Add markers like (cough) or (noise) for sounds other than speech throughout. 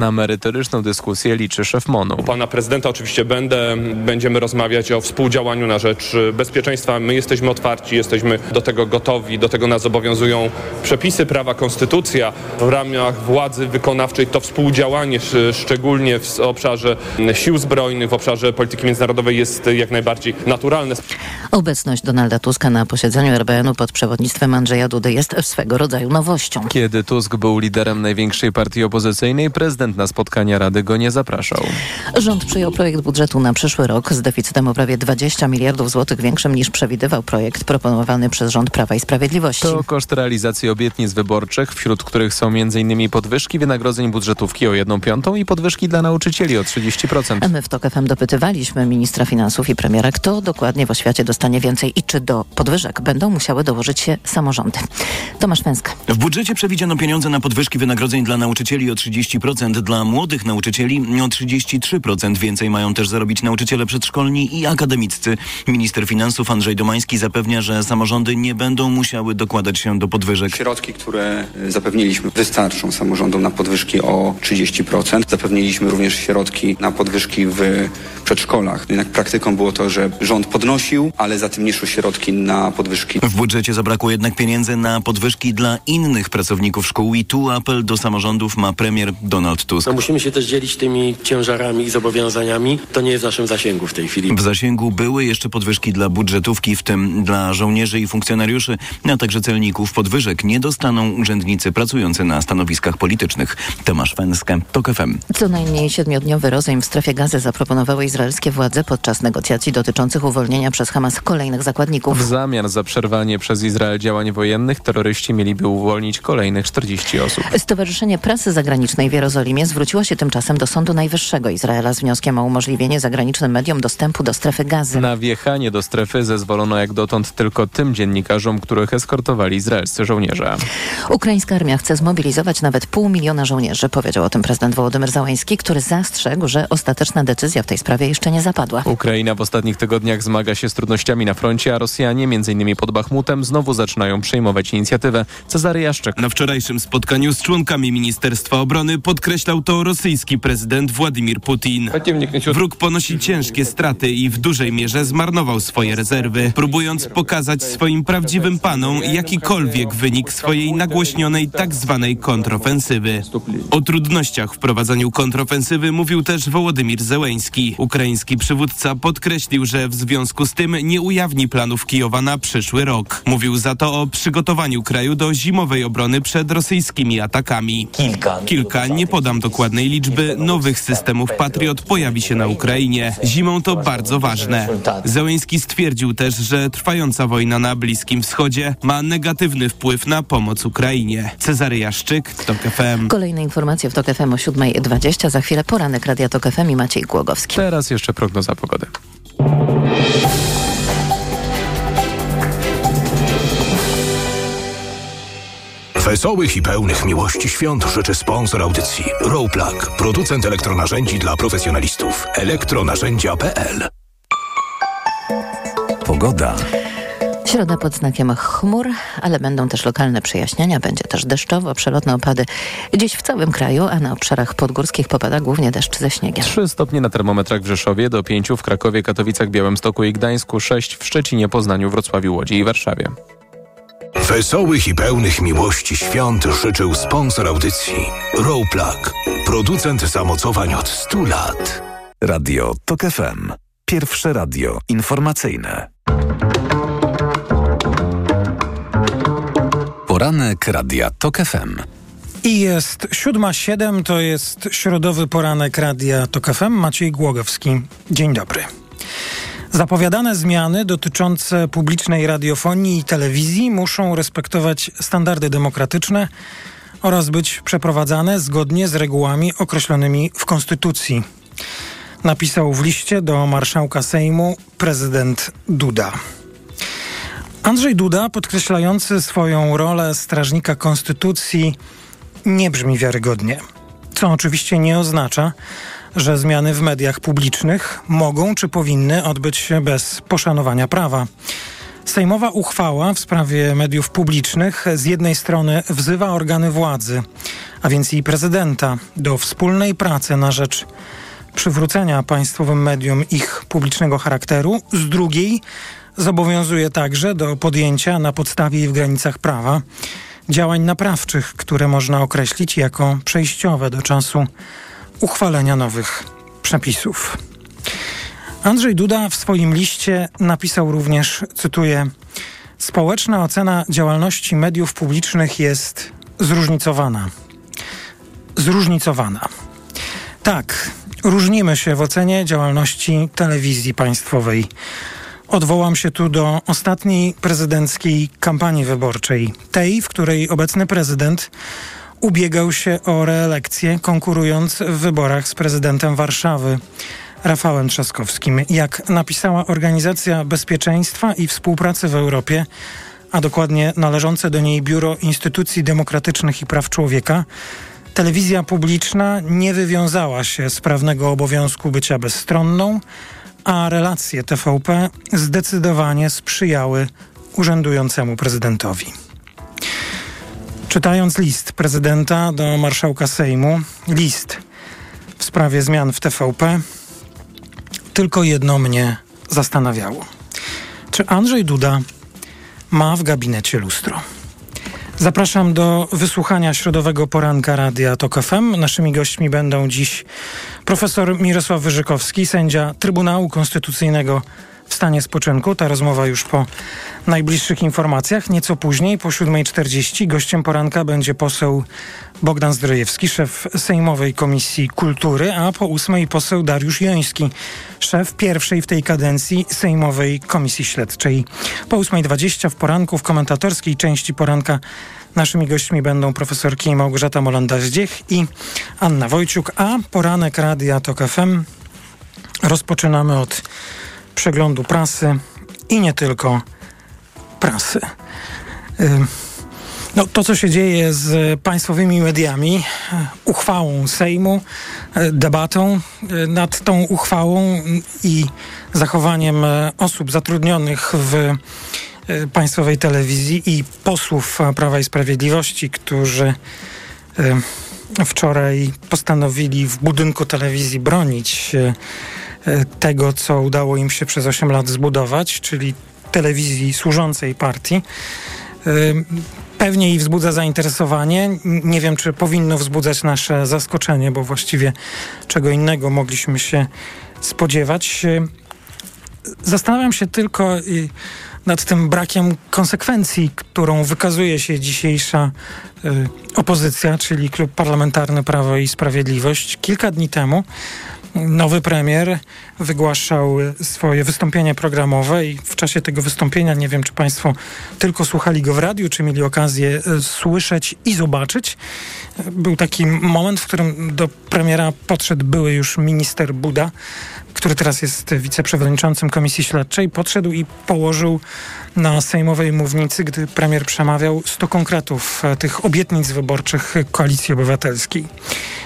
Na merytoryczną dyskusję liczy szef MONU. U pana prezydenta oczywiście będę. Będziemy rozmawiać o współdziałaniu na rzecz bezpieczeństwa. My jesteśmy otwarci, jesteśmy do tego gotowi, do tego nas obowiązują przepisy prawa, konstytucja. W ramach władzy wykonawczej to współdziałanie, szczególnie w obszarze sił zbrojnych, w obszarze polityki międzynarodowej jest jak najbardziej naturalne. Obecność Donalda Tuska na posiedzeniu RBN-u pod przewodnictwem Andrzeja Dudy jest swego rodzaju nowością. Kiedy Tusk był liderem największej partii opozycyjnej, prezydent na spotkania Rady go nie zapraszał. Rząd przyjął projekt budżetu na przyszły rok z deficytem o prawie 20 miliardów złotych większym niż przewidywał projekt proponowany przez rząd Prawa i Sprawiedliwości. To koszt realizacji obietnic wyborczych, wśród których są m.in. podwyżki wynagrodzeń budżetówki o 1 piątą i podwyżki dla nauczycieli o 30%. A my w TOK FM dopytywaliśmy ministra finansów i premiera, kto dokładnie w oświacie dostanie więcej i czy do podwyżek będą musiały dołożyć się samorządy. Tomasz Węska. W budżecie przewidziano pieniądze na podwyżki wynagrodzeń dla nauczycieli o 30%, dla młodych nauczycieli o 33%. Więcej mają też zarobić nauczyciele przedszkolni i akademiccy. Minister finansów Andrzej Domański zapewnia, że samorządy nie będą musiały dokładać się do podwyżek. Środki, które zapewniliśmy wystarczą samorządom na podwyżki o 30%. Zapewniliśmy również środki na podwyżki w przedszkolach. Jednak praktyką było to, że rząd podnosił, ale za tym nie szły środki na podwyżki. W budżecie zabrakło jednak pieniędzy na podwyżki dla innych pracowników szkół i tu apel do samorządów ma premier Donald Tusk. No musimy się też dzielić tymi ciężarami i zobowiązaniami. To nie jest w naszym zasięgu w tej chwili. W zasięgu były jeszcze podwyżki dla budżetówki, w tym dla żołnierzy i funkcjonariuszy, a także celników. Podwyżek nie dostaną urzędnicy pracujący na stanowiskach politycznych. Tomasz Węskę, TOK FM. Co najmniej siedmiodniowy rozejm w strefie gazy zaproponowały izraelskie władze podczas negocjacji dotyczących uwolnienia przez Hamas kolejnych zakładników. W zamian za przerwanie przez Izrael działań wojennych terroryści mieliby uwolnić kolejnych 40 osób. Stowarzyszenie Prasy Zagranicznej w Jerozolimie zwróciło się tymczasem do Sądu Najwyższego Izraela z wnioskiem o umożliwienie zagranicznym mediom dostępu do strefy gazy. Na wjechanie do strefy zezwolono jak dotąd tylko tym dziennikarzom, których eskortowali izraelscy żołnierze. Ukraińska armia chce zmobilizować nawet pół miliona żołnierzy, powiedział o tym prezydent Wołodymyr Załański, który zastrzegł, że ostateczna decyzja w tej sprawie jeszcze nie zapadła. Ukraina w ostatnich tygodniach zmaga się z trudnościami na froncie, a Rosjanie, m.in. pod Bachmutem, znowu zaczynają przejmować inicjatywę. Cezary Jaszczek. Na wczorajszym spotkaniu z członkami Ministerstwa Obrony podkreślał to rosyjski prezydent Władimir Putin. Wróg ponosi ciężkie straty i w dużej mierze zmarnował swoje rezerwy, próbując pokazać swoim prawdziwym panom jakikolwiek wynik swojej nagłośnionej tak zwanej kontrofensywy. O trudnościach w prowadzeniu kontrofensywy mówił też Wołodymir Zełeński. Ukraiński przywódca podkreślił, że w związku z tym nie ujawni planów Kijowa na przyszły rok. Mówił za to o przygotowaniu kraju do zimowej obrony przed rosyjskimi atakami. Kilka, nie podam dokładnej liczby, nowych systemów Patriot pojawi się na Ukrainie. Zimą to bardzo ważne. Zełeński stwierdził też, że trwająca wojna na Bliskim Wschodzie ma negatywny wpływ na pomoc Ukrainie. Cezary Jaszczyk, TOK FM. Kolejne informacje w TOK FM o 7.20. Za chwilę poranek Radia TOK FM i Maciej Głogowski. Teraz jeszcze prognoza pogody. Wesołych i pełnych miłości świąt życzy sponsor audycji Rowplug, producent elektronarzędzi dla profesjonalistów. elektronarzędzia.pl Pogoda. Środa pod znakiem chmur, ale będą też lokalne przejaśnienia. Będzie też deszczowo, przelotne opady gdzieś w całym kraju, a na obszarach podgórskich popada głównie deszcz ze śniegiem. 3 stopnie na termometrach w Rzeszowie, do 5 w Krakowie, Katowicach, Białymstoku i Gdańsku, 6 w Szczecinie, Poznaniu, Wrocławiu, Łodzi i Warszawie. Wesołych i pełnych miłości świąt życzył sponsor audycji Rowplug, producent zamocowań od 100 lat. Radio TOK FM. Pierwsze radio informacyjne. Poranek Radia TOK FM. I jest siódma siedem, to jest środowy poranek Radia TOK FM. Maciej Głogowski. Dzień dobry. Zapowiadane zmiany dotyczące publicznej radiofonii i telewizji muszą respektować standardy demokratyczne oraz być przeprowadzane zgodnie z regułami określonymi w Konstytucji. Napisał w liście do marszałka Sejmu prezydent Duda. Andrzej Duda, podkreślający swoją rolę strażnika konstytucji, nie brzmi wiarygodnie. Co oczywiście nie oznacza, że zmiany w mediach publicznych mogą czy powinny odbyć się bez poszanowania prawa. Sejmowa uchwała w sprawie mediów publicznych z jednej strony wzywa organy władzy, a więc i prezydenta, do wspólnej pracy na rzecz przywrócenia państwowym medium ich publicznego charakteru, z drugiej zobowiązuje także do podjęcia na podstawie i w granicach prawa działań naprawczych, które można określić jako przejściowe do czasu uchwalenia nowych przepisów. Andrzej Duda w swoim liście napisał również, cytuję: Społeczna ocena działalności mediów publicznych jest zróżnicowana. Zróżnicowana. Tak, różnimy się w ocenie działalności telewizji państwowej. Odwołam się tu do ostatniej prezydenckiej kampanii wyborczej, tej, w której obecny prezydent ubiegał się o reelekcję, konkurując w wyborach z prezydentem Warszawy. Rafałem Trzaskowskim. Jak napisała Organizacja Bezpieczeństwa i Współpracy w Europie, a dokładnie należące do niej Biuro Instytucji Demokratycznych i Praw Człowieka, telewizja publiczna nie wywiązała się z prawnego obowiązku bycia bezstronną, a relacje TVP zdecydowanie sprzyjały urzędującemu prezydentowi. Czytając list prezydenta do marszałka Sejmu, list w sprawie zmian w TVP, tylko jedno mnie zastanawiało. Czy Andrzej Duda ma w gabinecie lustro? Zapraszam do wysłuchania środowego poranka Radia TOK FM. Naszymi gośćmi będą dziś profesor Mirosław Wyżykowski, sędzia Trybunału Konstytucyjnego w stanie spoczynku. Ta rozmowa już po najbliższych informacjach. Nieco później, po 7.40, gościem poranka będzie poseł Bogdan Zdrojewski, szef Sejmowej Komisji Kultury, a po 8.00 poseł Dariusz Joński, szef pierwszej w tej kadencji Sejmowej Komisji Śledczej. Po 8.20 w poranku, w komentatorskiej części poranka Naszymi gośćmi będą profesorki Małgorzata Molanda-Zdziech i Anna Wojciuk, a poranek Radia TOK FM rozpoczynamy od przeglądu prasy i nie tylko prasy. No, to, co się dzieje z państwowymi mediami, uchwałą Sejmu, debatą nad tą uchwałą i zachowaniem osób zatrudnionych w państwowej telewizji i posłów Prawa i Sprawiedliwości, którzy wczoraj postanowili w budynku telewizji bronić tego, co udało im się przez 8 lat zbudować, czyli telewizji służącej partii. Pewnie i wzbudza zainteresowanie. Nie wiem, czy powinno wzbudzać nasze zaskoczenie, bo właściwie czego innego mogliśmy się spodziewać. Zastanawiam się tylko nad tym brakiem konsekwencji, którą wykazuje się dzisiejsza opozycja, czyli Klub Parlamentarny Prawo i Sprawiedliwość. Kilka dni temu nowy premier wygłaszał swoje wystąpienie programowe i w czasie tego wystąpienia, nie wiem czy Państwo tylko słuchali go w radiu, czy mieli okazję e, słyszeć i zobaczyć. Był taki moment, w którym do premiera podszedł były już minister Buda, który teraz jest wiceprzewodniczącym Komisji Śledczej, podszedł i położył na sejmowej mównicy, gdy premier przemawiał 100 konkretów e, tych obietnic wyborczych Koalicji Obywatelskiej,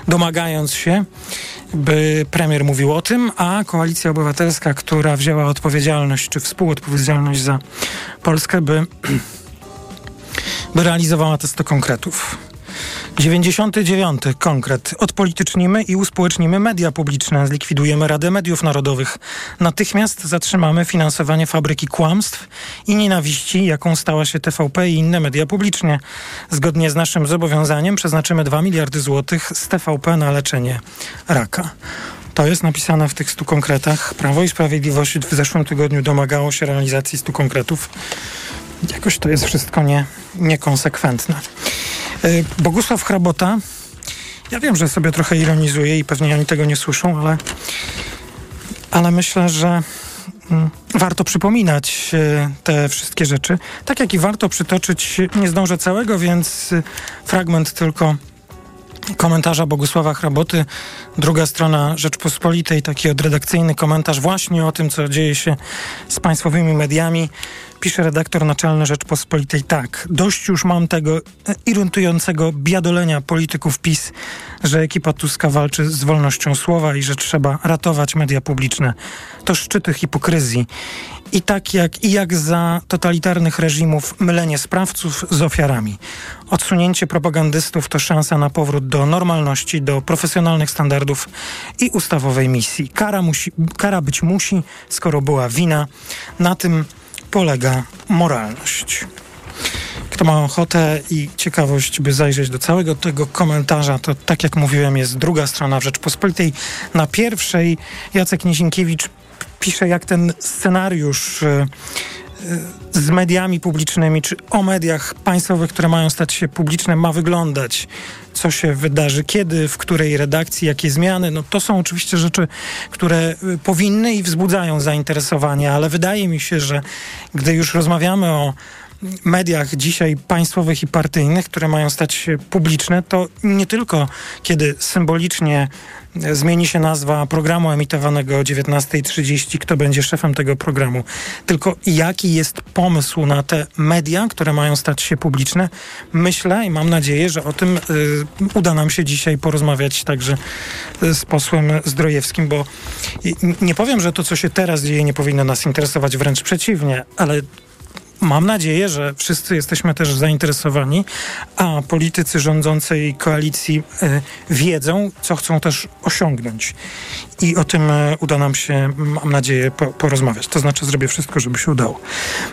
domagając się, by premier mówił o tym, a Koalicja Obywatelska, która wzięła odpowiedzialność czy współodpowiedzialność za Polskę, by, (clears throat) by realizowała te 100 konkretów. 99. Konkret. Odpolitycznimy i uspołecznimy media publiczne. Zlikwidujemy Radę Mediów Narodowych. Natychmiast zatrzymamy finansowanie fabryki kłamstw i nienawiści, jaką stała się TVP i inne media publiczne. Zgodnie z naszym zobowiązaniem przeznaczymy 2 miliardy złotych z TVP na leczenie raka. To jest napisane w tych 100 konkretach. Prawo i Sprawiedliwość w zeszłym tygodniu domagało się realizacji 100 konkretów. Jakoś to jest wszystko nie, niekonsekwentne. Y, Bogusław Hrabota, ja wiem, że sobie trochę ironizuje i pewnie oni tego nie słyszą, ale, ale myślę, że mm, warto przypominać y, te wszystkie rzeczy. Tak jak i warto przytoczyć, nie zdążę całego, więc y, fragment tylko komentarza Bogusława Hraboty, druga strona Rzeczpospolitej, taki odredakcyjny komentarz właśnie o tym, co dzieje się z państwowymi mediami. Pisze redaktor naczelny Rzeczpospolitej tak. Dość już mam tego irytującego biadolenia polityków PiS, że ekipa Tuska walczy z wolnością słowa i że trzeba ratować media publiczne. To szczyty hipokryzji. I tak jak, i jak za totalitarnych reżimów mylenie sprawców z ofiarami. Odsunięcie propagandystów to szansa na powrót do normalności, do profesjonalnych standardów i ustawowej misji. Kara, musi, kara być musi, skoro była wina. Na tym polega moralność. Kto ma ochotę i ciekawość, by zajrzeć do całego tego komentarza, to tak jak mówiłem, jest druga strona Rzeczpospolitej. Na pierwszej Jacek Nizinkiewicz pisze, jak ten scenariusz e, e, z mediami publicznymi, czy o mediach państwowych, które mają stać się publiczne, ma wyglądać. Co się wydarzy, kiedy, w której redakcji, jakie zmiany. No to są oczywiście rzeczy, które e, powinny i wzbudzają zainteresowanie, ale wydaje mi się, że gdy już rozmawiamy o mediach dzisiaj państwowych i partyjnych, które mają stać się publiczne, to nie tylko kiedy symbolicznie zmieni się nazwa programu emitowanego o 19.30, kto będzie szefem tego programu, tylko jaki jest pomysł na te media, które mają stać się publiczne. Myślę i mam nadzieję, że o tym y, uda nam się dzisiaj porozmawiać także z posłem Zdrojewskim, bo nie powiem, że to, co się teraz dzieje, nie powinno nas interesować, wręcz przeciwnie, ale Mam nadzieję, że wszyscy jesteśmy też zainteresowani, a politycy rządzącej koalicji y, wiedzą, co chcą też osiągnąć. I o tym y, uda nam się, mam nadzieję, po, porozmawiać. To znaczy, zrobię wszystko, żeby się udało.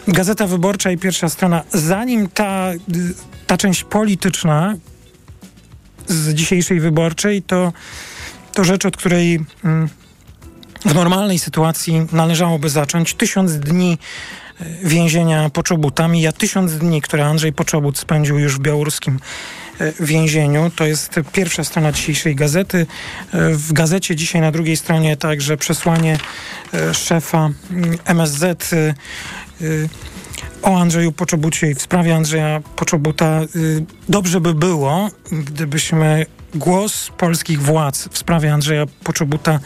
Gazeta Wyborcza i pierwsza strona. Zanim ta, y, ta część polityczna z dzisiejszej wyborczej, to, to rzecz, od której mm, w normalnej sytuacji należałoby zacząć. Tysiąc dni więzienia Poczobuta. Mija tysiąc dni, które Andrzej Poczobut spędził już w białoruskim e, więzieniu. To jest pierwsza strona dzisiejszej gazety. E, w gazecie dzisiaj na drugiej stronie także przesłanie e, szefa mm, MSZ o Andrzeju Poczobucie i w sprawie Andrzeja Poczobuta. Dobrze by było, gdybyśmy głos polskich władz w sprawie Andrzeja Poczobuta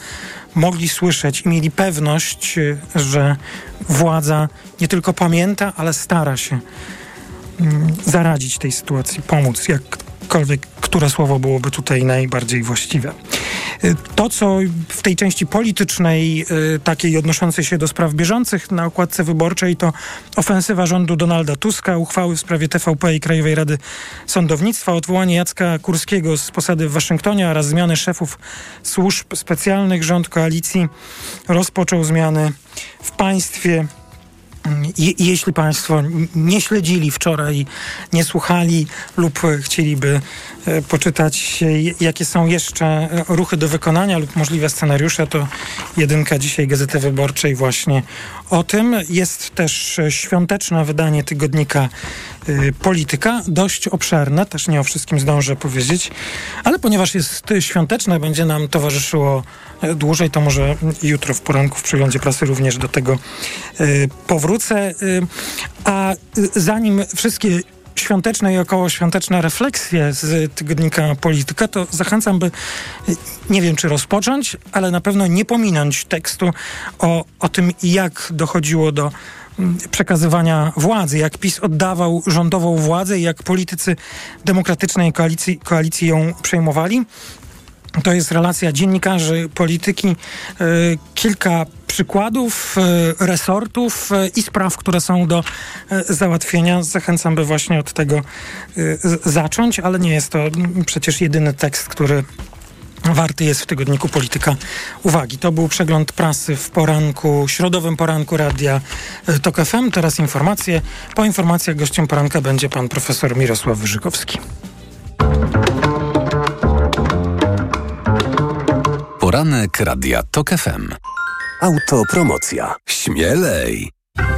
mogli słyszeć i mieli pewność, że władza nie tylko pamięta, ale stara się mm, zaradzić tej sytuacji, pomóc, jakkolwiek które słowo byłoby tutaj najbardziej właściwe. Y, to, co w tej części politycznej, y, takiej odnoszącej się do spraw bieżących na okładce wyborczej, to ofensywa rządu Donalda Tuska, uchwały w sprawie TVP i Krajowej Rady Sądownictwa, odwołanie Jacka Kurskiego z posady w Waszyngtonie oraz zmiany szefów służb specjalnych. Rząd koalicji rozpoczął zmiany w państwie je, jeśli Państwo nie śledzili wczoraj, nie słuchali lub chcieliby e, poczytać, jakie są jeszcze ruchy do wykonania lub możliwe scenariusze, to jedynka dzisiaj Gazety Wyborczej właśnie o tym. Jest też świąteczne wydanie tygodnika y, Polityka, dość obszerne, też nie o wszystkim zdążę powiedzieć, ale ponieważ jest świąteczne, będzie nam towarzyszyło e, dłużej, to może jutro w poranku w przeglądzie prasy również do tego powrócę. A zanim wszystkie świąteczne i okołoświąteczne refleksje z tygodnika Polityka, to zachęcam, by nie wiem czy rozpocząć, ale na pewno nie pominąć tekstu o, o tym, jak dochodziło do mm, przekazywania władzy, jak PiS oddawał rządową władzę i jak politycy demokratycznej koalicji, koalicji ją przejmowali. To jest relacja dziennikarzy, polityki, e, kilka przykładów, e, resortów e, i spraw, które są do załatwienia. Zachęcam, by właśnie od tego zacząć, ale nie jest to przecież jedyny tekst, który warty jest w tygodniku Polityka uwagi. To był przegląd prasy w poranku, środowym poranku radia TOK FM. Teraz informacje. Po informacjach gościem poranka będzie pan profesor Mirosław Wyżykowski. Poranek Radia TOK FM. Autopromocja. Śmielej.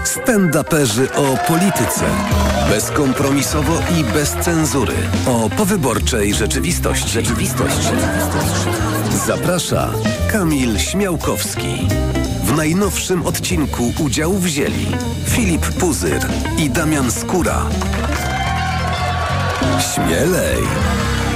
Stand-uperzy o polityce. Bezkompromisowo i bez cenzury. O powyborczej rzeczywistości. Rzeczywistość. Zaprasza Kamil Śmiałkowski. W najnowszym odcinku udział wzięli Filip Puzyr i Damian Skóra. Śmielej!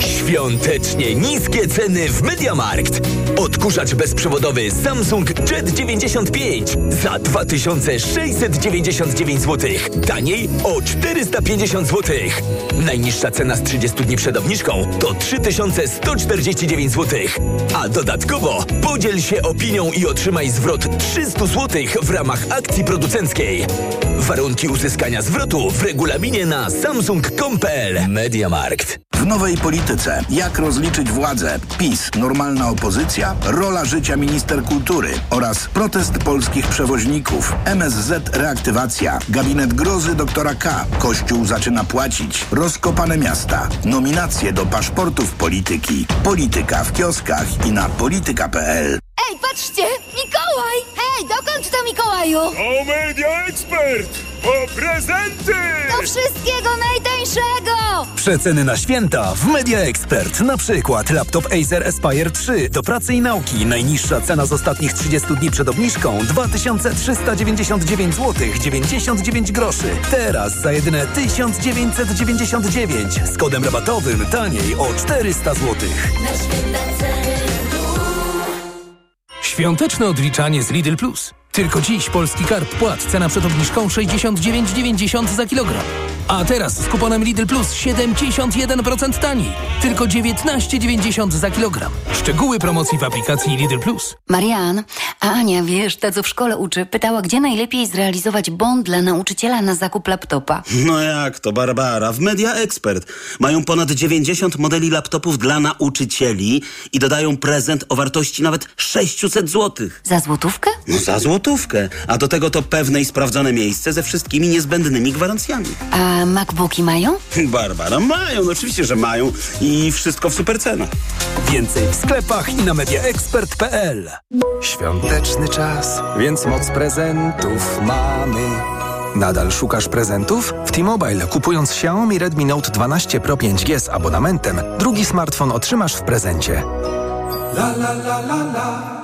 Świątecznie niskie ceny w Mediamarkt. Odkurzacz bezprzewodowy Samsung Jet 95 za 2699 zł. Taniej o 450 zł. Najniższa cena z 30 dni przed obniżką to 3149 zł. A dodatkowo podziel się opinią i otrzymaj zwrot 300 zł w ramach akcji producenckiej. Warunki uzyskania zwrotu w regulaminie na samsung.com.pl Mediamarkt. W nowej polityce. Jak rozliczyć władzę? PiS, normalna opozycja, rola życia minister kultury oraz protest polskich przewoźników. MSZ reaktywacja. Gabinet grozy doktora K. Kościół zaczyna płacić. Rozkopane miasta. Nominacje do paszportów polityki. Polityka w kioskach i na polityka.pl. Ej, patrzcie! Mikołaj! Hej, dokąd to Mikołaju? O Media Expert! O prezenty! Do wszystkiego najtańszego! Przeceny na święta w Media Expert. Na przykład laptop Acer Aspire 3 do pracy i nauki. Najniższa cena z ostatnich 30 dni przed obniżką 2399 zł 99 groszy. Teraz za jedyne 1999 z kodem rabatowym taniej o 400 zł. Świąteczne odliczanie z Lidl Plus. Tylko dziś polski karp płat. Cena przed obniżką 69,90 za kilogram. A teraz z kuponem Lidl Plus 71% taniej. Tylko 19,90 za kilogram. Szczegóły promocji w aplikacji Lidl Plus. Marian, a Ania, wiesz, ta co w szkole uczy, pytała, gdzie najlepiej zrealizować bond dla nauczyciela na zakup laptopa. No jak to, Barbara? W Media Expert mają ponad 90 modeli laptopów dla nauczycieli i dodają prezent o wartości nawet 600 zł. Za złotówkę? No za złotówkę. A do tego to pewne i sprawdzone miejsce ze wszystkimi niezbędnymi gwarancjami. A MacBooki mają? (laughs) Barbara, mają, no oczywiście, że mają i wszystko w super cenach. Więcej w sklepach i na mediaexpert.pl Świąteczny czas, więc moc prezentów mamy. Nadal szukasz prezentów? W T-Mobile kupując Xiaomi Redmi Note 12 Pro 5G z abonamentem, drugi smartfon otrzymasz w prezencie. La, la, la, la, la.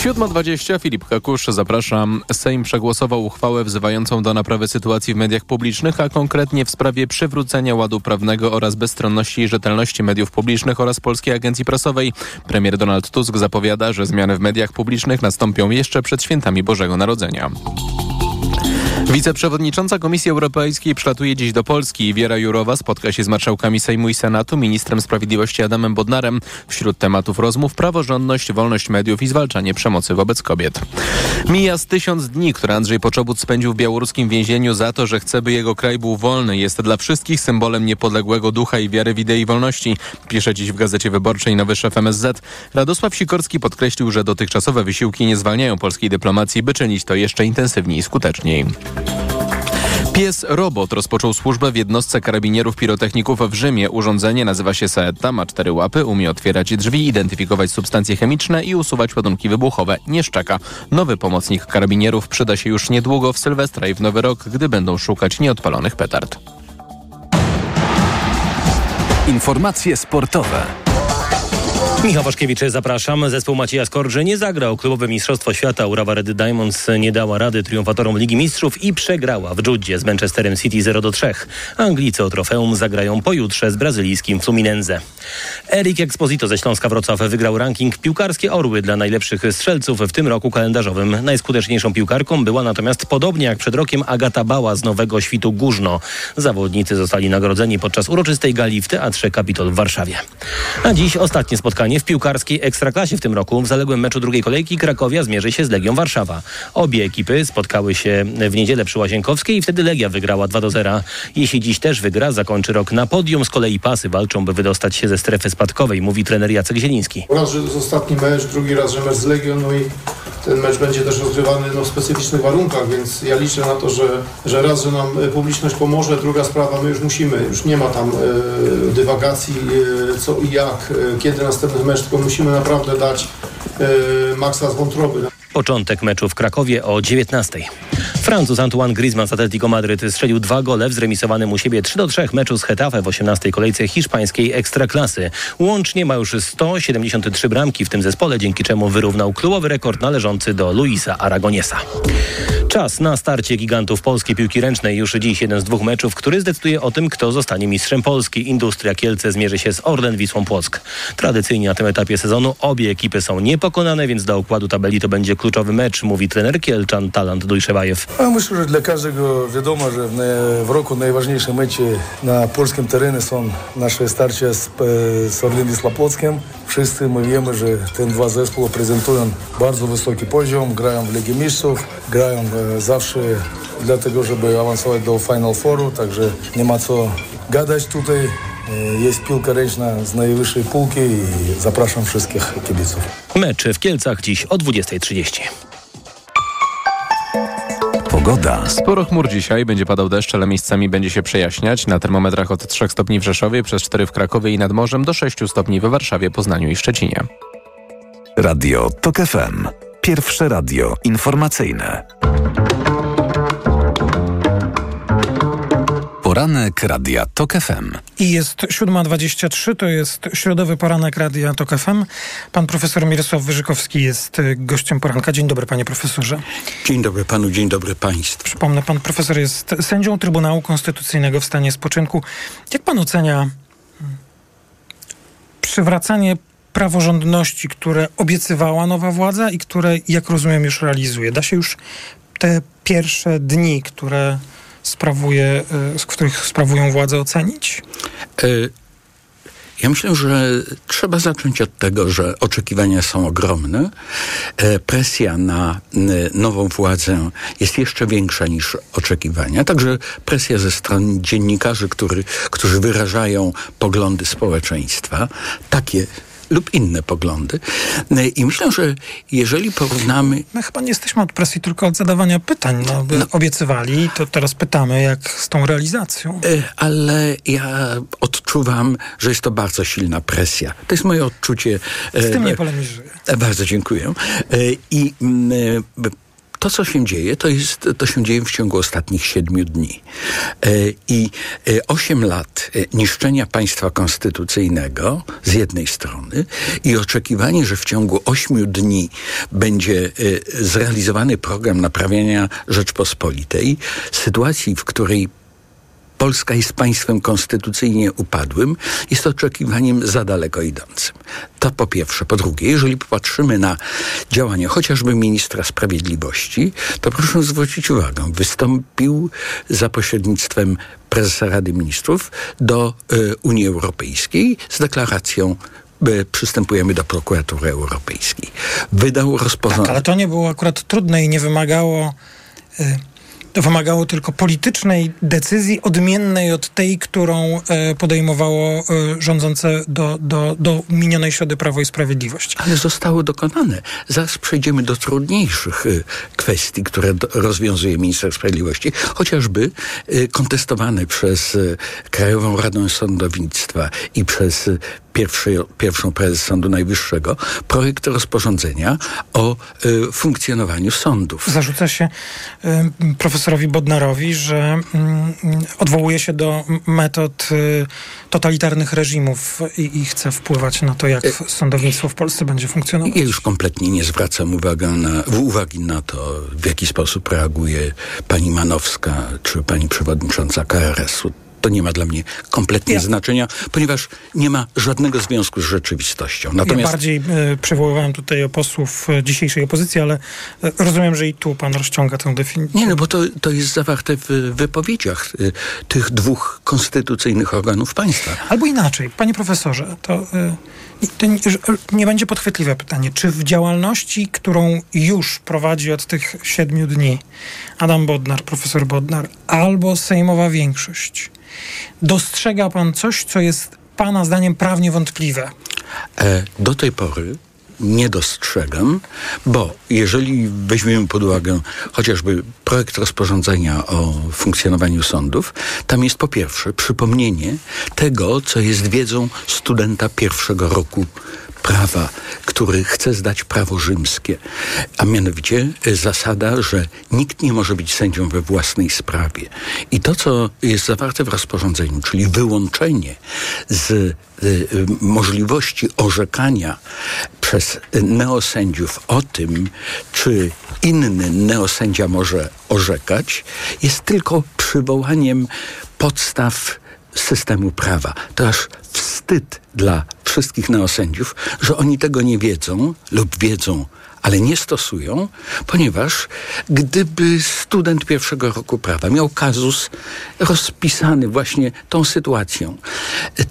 7.20, Filip Kakusz, zapraszam. Sejm przegłosował uchwałę wzywającą do naprawy sytuacji w mediach publicznych, a konkretnie w sprawie przywrócenia ładu prawnego oraz bezstronności i rzetelności mediów publicznych oraz Polskiej Agencji Prasowej. Premier Donald Tusk zapowiada, że zmiany w mediach publicznych nastąpią jeszcze przed świętami Bożego Narodzenia. Wiceprzewodnicząca Komisji Europejskiej przylatuje dziś do Polski. Wiera Jurowa spotka się z marszałkami Sejmu i Senatu, ministrem sprawiedliwości Adamem Bodnarem. Wśród tematów rozmów praworządność, wolność mediów i zwalczanie przemocy wobec kobiet. Mija z tysiąc dni, które Andrzej Poczobut spędził w białoruskim więzieniu za to, że chce, by jego kraj był wolny. Jest dla wszystkich symbolem niepodległego ducha i wiary w idei wolności. Pisze dziś w Gazecie Wyborczej nowy szef MSZ. Radosław Sikorski podkreślił, że dotychczasowe wysiłki nie zwalniają polskiej dyplomacji, by czynić to jeszcze intensywniej i skuteczniej. Pies Robot rozpoczął służbę w jednostce karabinierów pirotechników w Rzymie. Urządzenie nazywa się Saetta, ma cztery łapy, umie otwierać drzwi, identyfikować substancje chemiczne i usuwać ładunki wybuchowe. Nie szczeka. Nowy pomocnik karabinierów przyda się już niedługo w Sylwestra i w Nowy Rok, gdy będą szukać nieodpalonych petard. Informacje sportowe. Michał Waszkiewicz, zapraszam. Zespół Macieja Skorży nie zagrał. Klubowe Mistrzostwo Świata Urawa Red Diamonds nie dała rady triumfatorom Ligi Mistrzów i przegrała w Dżudzie z Manchesterem City 0-3. Anglicy o trofeum zagrają pojutrze z brazylijskim Fluminense. Erik Exposito ze Śląska Wrocław wygrał ranking Piłkarskie Orły dla najlepszych strzelców w tym roku kalendarzowym. Najskuteczniejszą piłkarką była natomiast podobnie jak przed rokiem Agata Bała z Nowego Świtu Górzno. Zawodnicy zostali nagrodzeni podczas uroczystej gali w Teatrze Kapitol w Warszawie. A dziś ostatnie spotkanie w piłkarskiej Ekstraklasie w tym roku. W zaległym meczu drugiej kolejki Krakowia zmierzy się z Legią Warszawa. Obie ekipy spotkały się w niedzielę przy Łazienkowskiej i wtedy Legia wygrała 2 do 0. Jeśli dziś też wygra, zakończy rok na podium. Z kolei pasy walczą, by wydostać się ze strefy spadkowej, mówi trener Jacek Zieliński. Raz, że jest ostatni mecz, drugi raz, że mecz z Legią, no i ten mecz będzie też rozgrywany no, w specyficznych warunkach, więc ja liczę na to, że, że raz, że nam publiczność pomoże, druga sprawa, my już musimy, już nie ma tam e, dywagacji e, co i jak, e, kiedy następny mecz, tylko musimy naprawdę dać e, maksa z wątroby. Początek meczu w Krakowie o 19. Francuz Antoine Griezmann z Atletico Madryt strzelił dwa gole w zremisowanym u siebie 3 do 3 meczu z Hetafe w 18 kolejce hiszpańskiej Ekstraklasy. Łącznie ma już 173 bramki w tym zespole, dzięki czemu wyrównał klubowy rekord należący do Luisa Aragoniesa. Czas na starcie gigantów polskiej piłki ręcznej. Już dziś jeden z dwóch meczów, który zdecyduje o tym, kto zostanie mistrzem Polski. Industria Kielce zmierzy się z Orlen Wisłą Płock. Tradycyjnie na tym etapie sezonu obie ekipy są niepokonane, więc dla układu tabeli to będzie kluczowy mecz, mówi trener Kielczan Talant Dujszewajew. A myślę, że dla każdego wiadomo, że w, w roku najważniejsze mecze na polskim terenie są nasze starcia z, z Orlen Wisła Płockiem. Wszyscy my wiemy, że te dwa zespoły prezentują bardzo wysoki poziom, grają w Lidze Mistrzów, grają zawsze dlatego, żeby awansować do Final Fouru, także nie ma co gadać tutaj. Jest piłka ręczna z najwyższej półki i zapraszam wszystkich kibiców. Mecz w Kielcach dziś o 20.30. Pogoda. Sporo chmur dzisiaj, będzie padał deszcz, ale miejscami będzie się przejaśniać. Na termometrach od 3 stopni w Rzeszowie, przez 4 w Krakowie i nad morzem do 6 stopni we Warszawie, Poznaniu i Szczecinie. Radio TOK FM. Pierwsze radio informacyjne. Poranek Radia TOK FM. I jest 7.23, to jest środowy poranek Radia TOK FM. Pan profesor Mirosław Wyżykowski jest gościem poranka. Dzień dobry panie profesorze. Dzień dobry panu, dzień dobry państwu. Przypomnę, pan profesor jest sędzią Trybunału Konstytucyjnego w stanie spoczynku. Jak pan ocenia przywracanie praworządności, które obiecywała nowa władza i które, jak rozumiem, już realizuje? Da się już te pierwsze dni, które sprawuje, z których sprawują władzę ocenić? Ja myślę, że trzeba zacząć od tego, że oczekiwania są ogromne. Presja na nową władzę jest jeszcze większa niż oczekiwania. Także presja ze strony dziennikarzy, który, którzy wyrażają poglądy społeczeństwa. Takie lub inne poglądy. I myślę, że jeżeli porównamy... My chyba nie jesteśmy od presji, tylko od zadawania pytań. No, no. Obiecywali, to teraz pytamy, jak z tą realizacją. Ale ja odczuwam, że jest to bardzo silna presja. To jest moje odczucie. Z tym nie polemizuję. Bardzo dziękuję. I to, co się dzieje, to, jest, to się dzieje w ciągu ostatnich siedmiu dni. I osiem lat niszczenia państwa konstytucyjnego z jednej strony i oczekiwanie, że w ciągu ośmiu dni będzie zrealizowany program naprawiania Rzeczpospolitej, sytuacji, w której Polska jest państwem konstytucyjnie upadłym, jest oczekiwaniem za daleko idącym. To po pierwsze. Po drugie, jeżeli popatrzymy na działania chociażby ministra sprawiedliwości, to proszę zwrócić uwagę, wystąpił za pośrednictwem prezesa Rady Ministrów do y, Unii Europejskiej z deklaracją przystępujemy do prokuratury europejskiej. Wydał rozporządzenie. Tak, ale to nie było akurat trudne i nie wymagało. Y to wymagało tylko politycznej decyzji odmiennej od tej, którą e, podejmowało e, rządzące do, do, do minionej środy Prawo i Sprawiedliwość. Ale zostały dokonane. Zaraz przejdziemy do trudniejszych e, kwestii, które rozwiązuje minister sprawiedliwości, chociażby kontestowane przez Krajową Radę Sądownictwa i przez pierwszej, pierwszą prezes Sądu Najwyższego projekt rozporządzenia o y, funkcjonowaniu sądów. Zarzuca się y, profesorowi Bodnarowi, że y, odwołuje się do metod totalitarnych reżimów i, i, chce wpływać na to, jak sądownictwo w Polsce będzie funkcjonować. Ja już kompletnie nie zwracam uwagi na, uwagi na to, w jaki sposób reaguje pani Manowska czy pani przewodnicząca KRS-u to nie ma dla mnie kompletnie ja. znaczenia, ponieważ nie ma żadnego związku z rzeczywistością. Natomiast... Ja bardziej e, przywoływałem tutaj posłów dzisiejszej opozycji, ale e, rozumiem, że i tu pan rozciąga tę definicję. Nie, no bo to, to jest zawarte w wypowiedziach e, tych dwóch konstytucyjnych organów państwa. Albo inaczej, panie profesorze, to... To nie, nie będzie podchwytliwe pytanie. Czy w działalności, którą już prowadzi od tych siedmiu dni Adam Bodnar, profesor Bodnar, albo sejmowa większość, dostrzega pan coś, co jest pana zdaniem prawnie wątpliwe? E, do tej pory nie dostrzegam, bo jeżeli weźmiemy pod uwagę chociażby projekt rozporządzenia o funkcjonowaniu sądów, tam jest po pierwsze przypomnienie tego, co jest wiedzą studenta pierwszego roku prawa, który chce zdać prawo rzymskie, a mianowicie y, zasada, że nikt nie może być sędzią we własnej sprawie. I to, co jest zawarte w rozporządzeniu, czyli wyłączenie z y, możliwości orzekania przez neosędziów o tym, czy inny neosędzia może orzekać, jest tylko przywołaniem podstaw systemu prawa. To aż wstyd dla wszystkich neosędziów, że oni tego nie wiedzą lub wiedzą, ale nie stosują, ponieważ gdyby student pierwszego roku prawa miał kazus rozpisany właśnie tą sytuacją,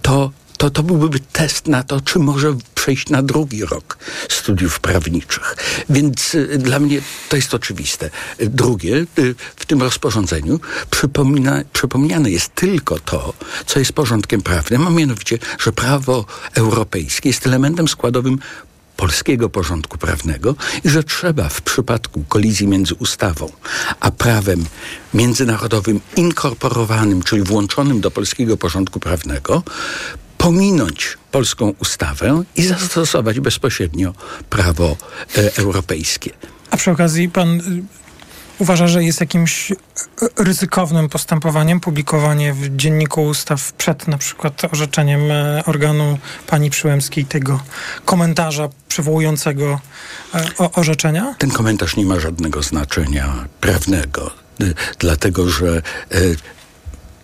to to, to byłby test na to, czy może przejść na drugi rok studiów prawniczych. Więc y, dla mnie to jest oczywiste. Drugie, y, w tym rozporządzeniu przypomina, przypomniane jest tylko to, co jest porządkiem prawnym, a mianowicie, że prawo europejskie jest elementem składowym polskiego porządku prawnego i że trzeba w przypadku kolizji między ustawą a prawem międzynarodowym inkorporowanym, czyli włączonym do polskiego porządku prawnego, pominąć polską ustawę i zastosować bezpośrednio prawo e, europejskie. A przy okazji pan y, uważa, że jest jakimś y, ryzykownym postępowaniem publikowanie w Dzienniku Ustaw przed na przykład orzeczeniem e, organu pani Przyłębskiej tego komentarza przywołującego e, orzeczenia? Ten komentarz nie ma żadnego znaczenia prawnego, y, dlatego że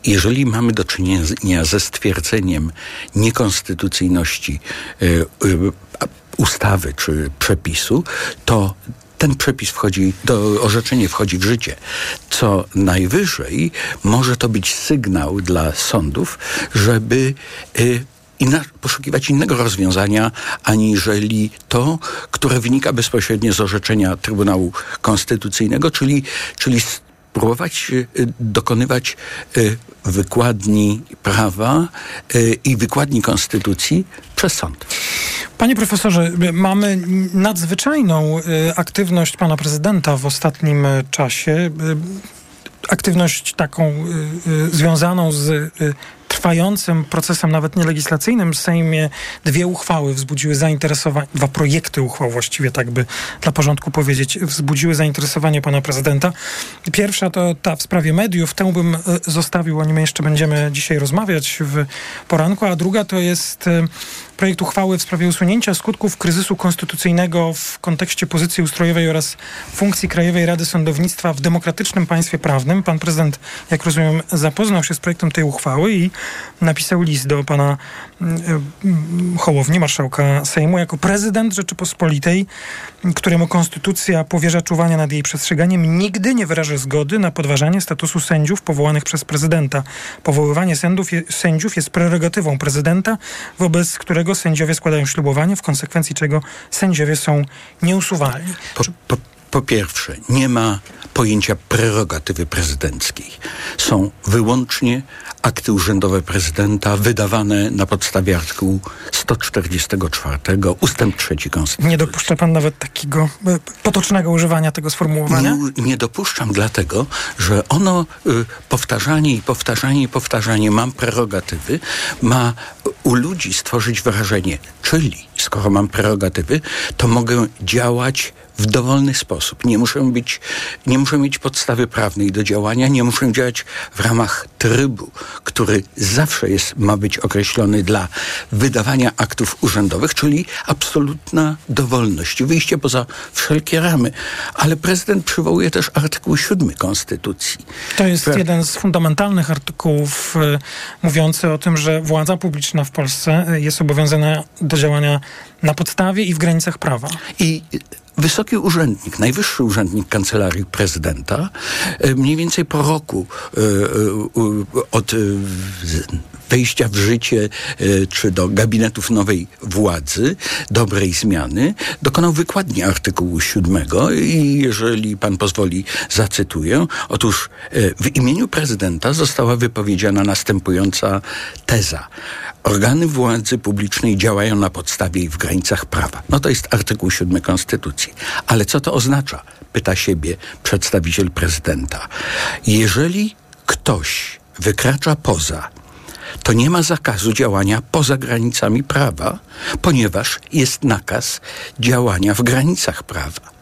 jeżeli mamy do czynienia ze stwierdzeniem niekonstytucyjności y, y, ustawy czy przepisu, to ten przepis wchodzi, to orzeczenie wchodzi w życie. Co najwyżej może to być sygnał dla sądów, żeby y, inna, poszukiwać innego rozwiązania, aniżeli to, które wynika bezpośrednio z orzeczenia Trybunału Konstytucyjnego, czyli, czyli próbować dokonywać wykładni prawa y, i wykładni konstytucji przez sąd. Panie profesorze, mamy nadzwyczajną y, aktywność pana prezydenta w ostatnim y, czasie. Aktywność taką związaną z trwającym procesem nawet nielegislacyjnym w Sejmie dwie uchwały wzbudziły zainteresowanie, dwa projekty uchwał właściwie tak by dla porządku powiedzieć, wzbudziły zainteresowanie pana prezydenta. Pierwsza to ta w sprawie mediów, tę bym e, zostawił, o nim jeszcze będziemy dzisiaj rozmawiać w poranku, a druga to jest e, projekt uchwały w sprawie usunięcia skutków kryzysu konstytucyjnego w kontekście pozycji ustrojowej oraz funkcji Krajowej Rady Sądownictwa w demokratycznym państwie prawnym. Pan prezydent, jak rozumiem, zapoznał się z projektem tej uchwały i napisał list do pana Hołowni, marszałka Sejmu, jako prezydent Rzeczypospolitej, któremu konstytucja powierza czuwania nad jej przestrzeganiem, nigdy nie wyraża zgody na podważanie statusu sędziów powołanych przez prezydenta. Powoływanie sędziów, sędziów jest prerogatywą prezydenta, wobec którego sędziowie składają ślubowanie, w konsekwencji czego sędziowie są nieusuwalni. Po, po, po pierwsze, nie ma pojęcia prerogatywy prezydenckiej. Są wyłącznie akty urzędowe prezydenta wydawane na podstawie artykułu 144 ustęp 3 Konstytucji. Nie dopuszcza pan nawet takiego e, potocznego używania tego sformułowania? Nie, nie dopuszczam dlatego, że ono y, powtarzanie i powtarzanie i powtarzanie mam prerogatywy, ma u ludzi stworzyć wrażenie, czyli skoro mam prerogatywy, to mogę działać w dowolny sposób. Nie muszę być, nie muszę mieć podstawy prawnej do działania, nie muszę działać w ramach trybu, który zawsze jest, ma być określony dla wydawania aktów urzędowych, czyli absolutna dowolność, wyjście poza wszelkie ramy. Ale prezydent przywołuje też artykuł 7 Konstytucji. To jest Pra... jeden z fundamentalnych artykułów y, mówiący o tym, że władza publiczna w Polsce y, jest obowiązana do działania na podstawie i w granicach prawa. I wysoki urzędnik, najwyższy urzędnik kancelarii prezydenta, e, mniej więcej po roku e, e, od wejścia w życie czy do gabinetów nowej władzy, dobrej zmiany, dokonał wykładni artykułu 7 i jeżeli pan pozwoli, zacytuję. Otóż w imieniu prezydenta została wypowiedziana następująca teza. Organy władzy publicznej działają na podstawie i w granicach prawa. No to jest artykuł 7 Konstytucji. Ale co to oznacza? Pyta siebie przedstawiciel prezydenta. Jeżeli ktoś wykracza poza to nie ma zakazu działania poza granicami prawa, ponieważ jest nakaz działania w granicach prawa.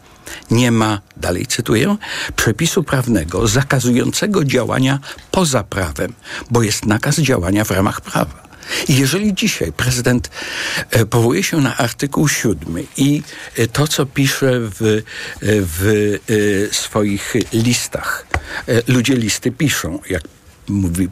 Nie ma, dalej cytuję, przepisu prawnego zakazującego działania poza prawem, bo jest nakaz działania w ramach prawa. I jeżeli dzisiaj prezydent e, powołuje się na artykuł 7 i e, to, co pisze w, e, w swoich listach, ludzie listy piszą, jak mówi,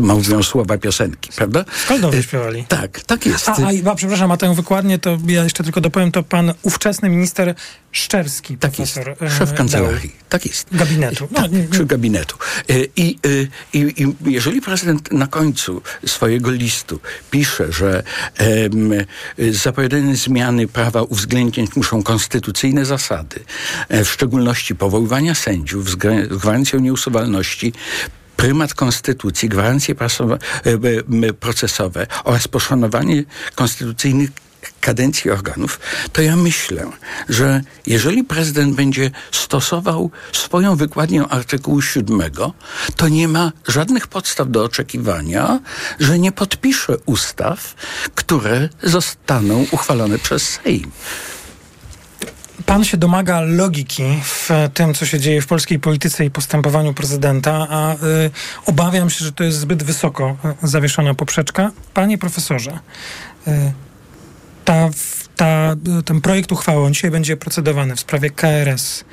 mówią słowa piosenki, prawda? Skaldowie śpiewali. Tak, tak jest. A, a, a przepraszam, a tę wykładnię to ja jeszcze tylko dopowiem, to pan ówczesny minister Szczerski, tak profesor. Jest. Szef kancelarii, tak jest. Gabinetu. No, tak, czy gabinetu. I, i, I jeżeli prezydent na końcu swojego listu pisze, że um, zapowiadane zmiany prawa uwzględniać muszą konstytucyjne zasady, w szczególności powoływania sędziów z gwarancją nieusuwalności, prymat konstytucji, gwarancje procesowe oraz poszanowanie konstytucyjnych kadencji organów, to ja myślę, że jeżeli prezydent będzie stosował swoją wykładnię artykułu 7, to nie ma żadnych podstaw do oczekiwania, że nie podpisze ustaw, które zostaną uchwalone przez Sejm. Pan się domaga logiki w tym, co się dzieje w polskiej polityce i postępowaniu prezydenta, a y, obawiam się, że to jest zbyt wysoko zawieszona poprzeczka. Panie profesorze, y, ta, ta, ten projekt uchwały, on dzisiaj będzie procedowany w sprawie KRS.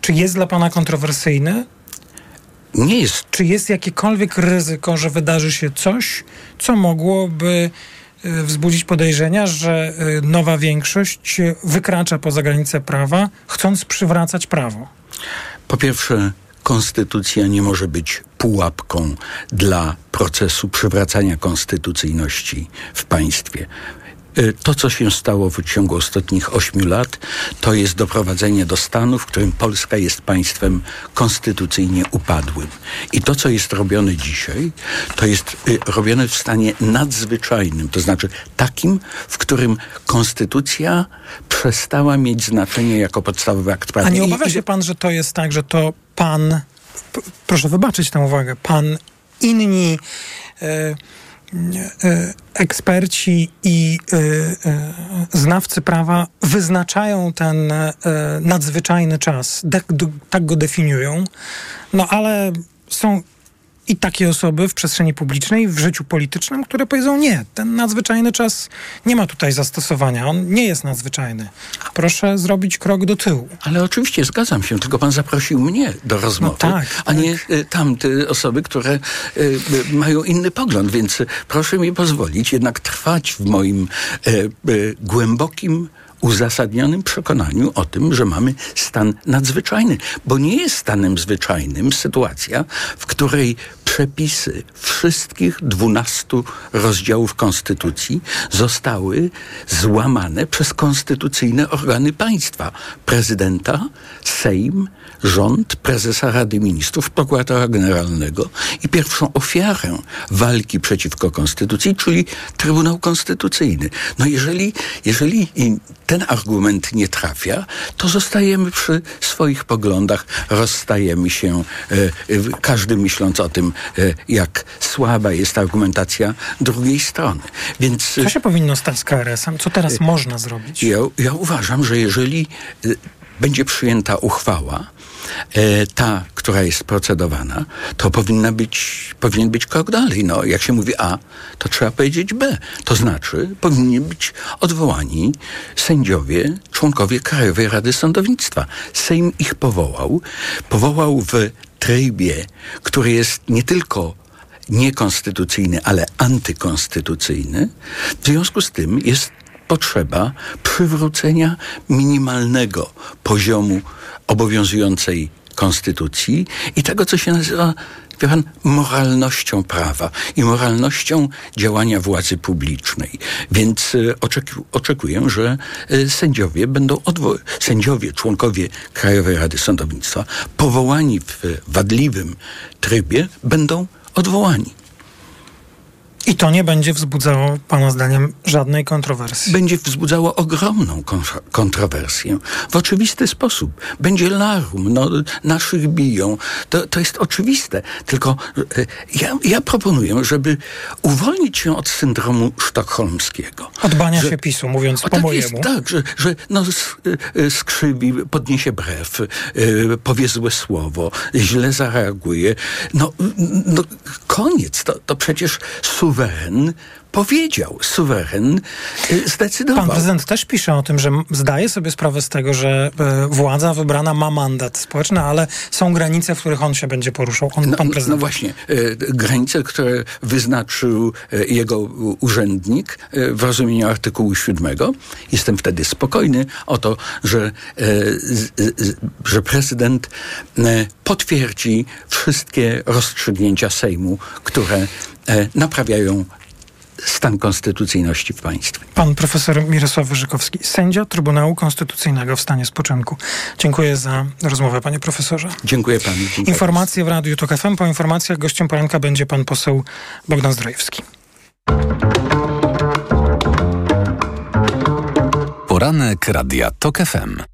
Czy jest dla pana kontrowersyjny? Nie jest. Czy jest jakiekolwiek ryzyko, że wydarzy się coś, co mogłoby y, wzbudzić podejrzenia, że y, nowa większość wykracza poza granice prawa, chcąc przywracać prawo? Po pierwsze, konstytucja nie może być pułapką dla procesu przywracania konstytucyjności w państwie. Y, to, co się stało w ciągu ostatnich ośmiu lat, to jest doprowadzenie do stanu, w którym Polska jest państwem konstytucyjnie upadłym. I to, co jest robione dzisiaj, to jest y, robione w stanie nadzwyczajnym, to znaczy takim, w którym konstytucja przestała mieć znaczenie jako podstawowy akt prawny. A nie obawia się pan, że to jest tak, że to pan, proszę wybaczyć tę uwagę, pan inni. Yy, eksperci i e, e, znawcy prawa wyznaczają ten nadzwyczajny czas, tak go definiują, no ale są i takie osoby w przestrzeni publicznej, w życiu politycznym, które powiedzą nie, ten nadzwyczajny czas nie ma tutaj zastosowania, on nie jest nadzwyczajny. Proszę zrobić krok do tyłu. Ale oczywiście zgadzam się, tylko pan zaprosił mnie do rozmowy, no tak, a nie tak. tamte osoby, które y, mają inny pogląd, więc proszę mi pozwolić jednak trwać w moim y, y, głębokim uzasadnionym przekonaniu o tym, że mamy stan nadzwyczajny, bo nie jest stanem zwyczajnym sytuacja, w której przepisy wszystkich dwunastu rozdziałów Konstytucji zostały złamane przez konstytucyjne organy państwa. Prezydenta, Sejm, rząd, prezesa Rady Ministrów, prokuratora generalnego i pierwszą ofiarę walki przeciwko konstytucji, czyli Trybunał Konstytucyjny. No jeżeli, jeżeli ten argument nie trafia, to zostajemy przy swoich poglądach, rozstajemy się, e, e, każdy myśląc o tym, e, jak słaba jest argumentacja drugiej strony. Więc, Co się powinno stać z KRS-em? Co teraz można zrobić? Ja, ja uważam, że jeżeli będzie przyjęta uchwała, ta, która jest procedowana, to powinna być, powinien być krok dalej. No, jak się mówi A, to trzeba powiedzieć B. To znaczy, powinni być odwołani sędziowie, członkowie Krajowej Rady Sądownictwa. Sejm ich powołał. Powołał w trybie, który jest nie tylko niekonstytucyjny, ale antykonstytucyjny. W związku z tym jest potrzeba przywrócenia minimalnego poziomu obowiązującej konstytucji i tego, co się nazywa pan, moralnością prawa i moralnością działania władzy publicznej. Więc e, oczeku oczekuję, że e, sędziowie będą sędziowie, członkowie Krajowej Rady Sądownictwa, powołani w wadliwym trybie, będą odwołani. I to nie będzie wzbudzało, Pana zdaniem, żadnej kontrowersji. Będzie wzbudzało ogromną kontrowersję. W oczywisty sposób. Będzie larum, no, naszych biją. To, to jest oczywiste. Tylko e, ja, ja proponuję, żeby uwolnić się od syndromu sztokholmskiego. Odbania że, się PiSu, mówiąc po tak mojemu. Jest, tak, że, że no, e, skrzywi, podniesie brew, powie złe słowo, źle zareaguje. No, no koniec. To, to przecież suweren powiedział, suweren y, zdecydował. Pan prezydent też pisze o tym, że zdaje sobie sprawę z tego, że e, władza wybrana ma mandat społeczny, ale są granice, w których on się będzie poruszał, on, no, pan prezydent. No właśnie, y, granice, które wyznaczył y, jego urzędnik w rozumieniu artykułu 7. Jestem wtedy spokojny o to, że, że prezydent potwierdzi wszystkie rozstrzygnięcia Sejmu, które naprawiają stan konstytucyjności w państwie. Pan profesor Mirosław Wyżykowski, sędzia Trybunału Konstytucyjnego w stanie spoczynku. Dziękuję za rozmowę, panie profesorze. Dziękuję panu. Dziękuję. Informacje w Radiu TOK FM. Po informacjach gościem poranka będzie pan poseł Bogdan Zdrojewski. Poranek Radia TOK FM.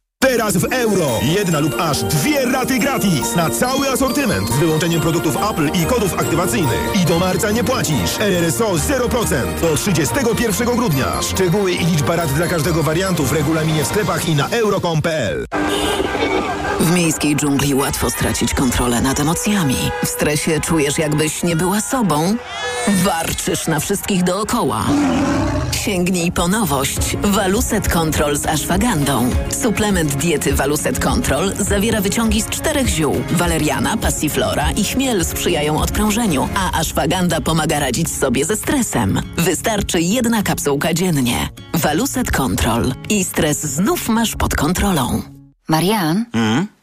Teraz w euro. Jedna lub aż dwie raty gratis na cały asortyment z wyłączeniem produktów Apple i kodów aktywacyjnych. I do marca nie płacisz. RRSO 0% do 31 grudnia. Szczegóły i liczba rat dla każdego wariantu w regulaminie w sklepach i na euro.com.pl. W miejskiej dżungli łatwo stracić kontrolę nad emocjami. W stresie czujesz jakbyś nie była sobą. Warczysz na wszystkich dookoła. Sięgnij po nowość. Waluset Control z ashwagandą. Suplement diety Waluset Control zawiera wyciągi z czterech ziół. Waleriana, passiflora i chmiel sprzyjają odprężeniu, a ashwaganda pomaga radzić sobie ze stresem. Wystarczy jedna kapsułka dziennie. Waluset Control. I stres znów masz pod kontrolą. Marian?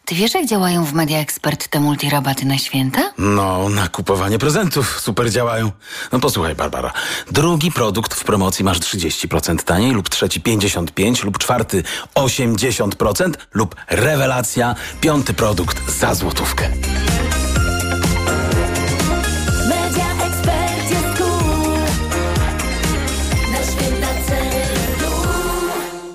Ty wiesz, jak działają w Media Expert te multirabaty na święta? No, na kupowanie prezentów super działają. No posłuchaj, Barbara. Drugi produkt w promocji masz 30% taniej, lub trzeci 55%, lub czwarty 80%, lub rewelacja, piąty produkt za złotówkę.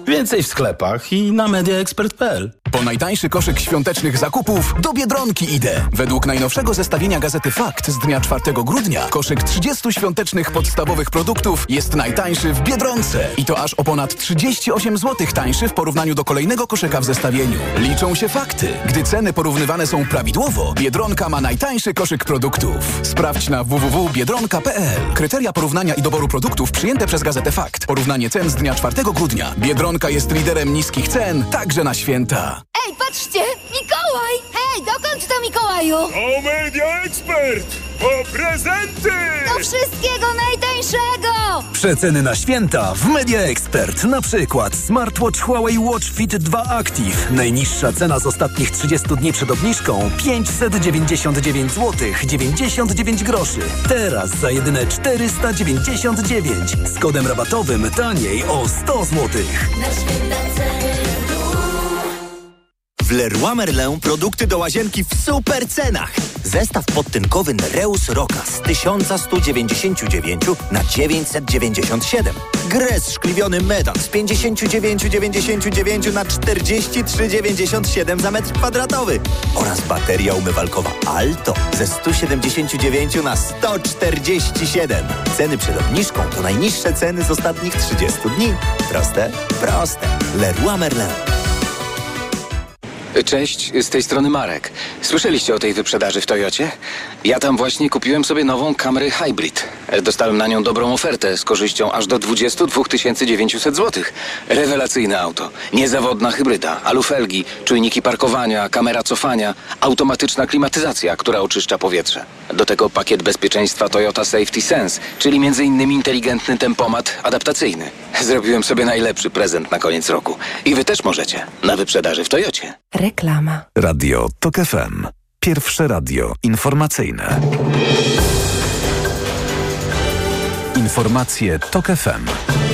Więcej w sklepach i na mediaexpert.pl. Po najtańszy koszyk świątecznych zakupów do Biedronki idę. Według najnowszego zestawienia gazety Fakt z dnia 4 grudnia koszyk 30 świątecznych podstawowych produktów jest najtańszy w Biedronce. I to aż o ponad 38 zł tańszy w porównaniu do kolejnego koszyka w zestawieniu. Liczą się fakty. Gdy ceny porównywane są prawidłowo, Biedronka ma najtańszy koszyk produktów. Sprawdź na www.biedronka.pl. Kryteria porównania i doboru produktów przyjęte przez gazetę Fakt. Porównanie cen z dnia 4 grudnia. Biedronka jest liderem niskich cen, także na święta. Ej, patrzcie! Mikołaj! Hej, dokąd to Mikołaju? O Media Expert! Po prezenty! Do wszystkiego najtańszego! Przeceny na święta w Media Expert. Na przykład smartwatch Huawei Watch Fit 2 Active. Najniższa cena z ostatnich 30 dni przed obniżką 599 zł 99 groszy. Teraz za jedyne 499. Z kodem rabatowym taniej o 100 zł. Na święta ceny W Leroy Merlin produkty do łazienki w super cenach. Zestaw podtynkowy Nereus Roka z 1199 na 997. Gres szkliwiony Medan z 59,99 na 43,97 za metr kwadratowy. Oraz bateria umywalkowa Alto ze 179 na 147. Ceny przed obniżką to najniższe ceny z ostatnich 30 dni. Proste? Proste. Leroy Merlin. Cześć, z tej strony Marek. Słyszeliście o tej wyprzedaży w Toyocie? Ja tam właśnie kupiłem sobie nową Camry Hybrid. Dostałem na nią dobrą ofertę z korzyścią aż do 22 900 zł. Rewelacyjne auto. Niezawodna hybryda, alufelgi, czujniki parkowania, kamera cofania, automatyczna klimatyzacja, która oczyszcza powietrze. Do tego pakiet bezpieczeństwa Toyota Safety Sense, czyli m.in. inteligentny tempomat adaptacyjny. Zrobiłem sobie najlepszy prezent na koniec roku. I wy też możecie. Na wyprzedaży w Toyocie. Reklama. Radio TOK FM. Pierwsze radio informacyjne. Informacje TOK FM.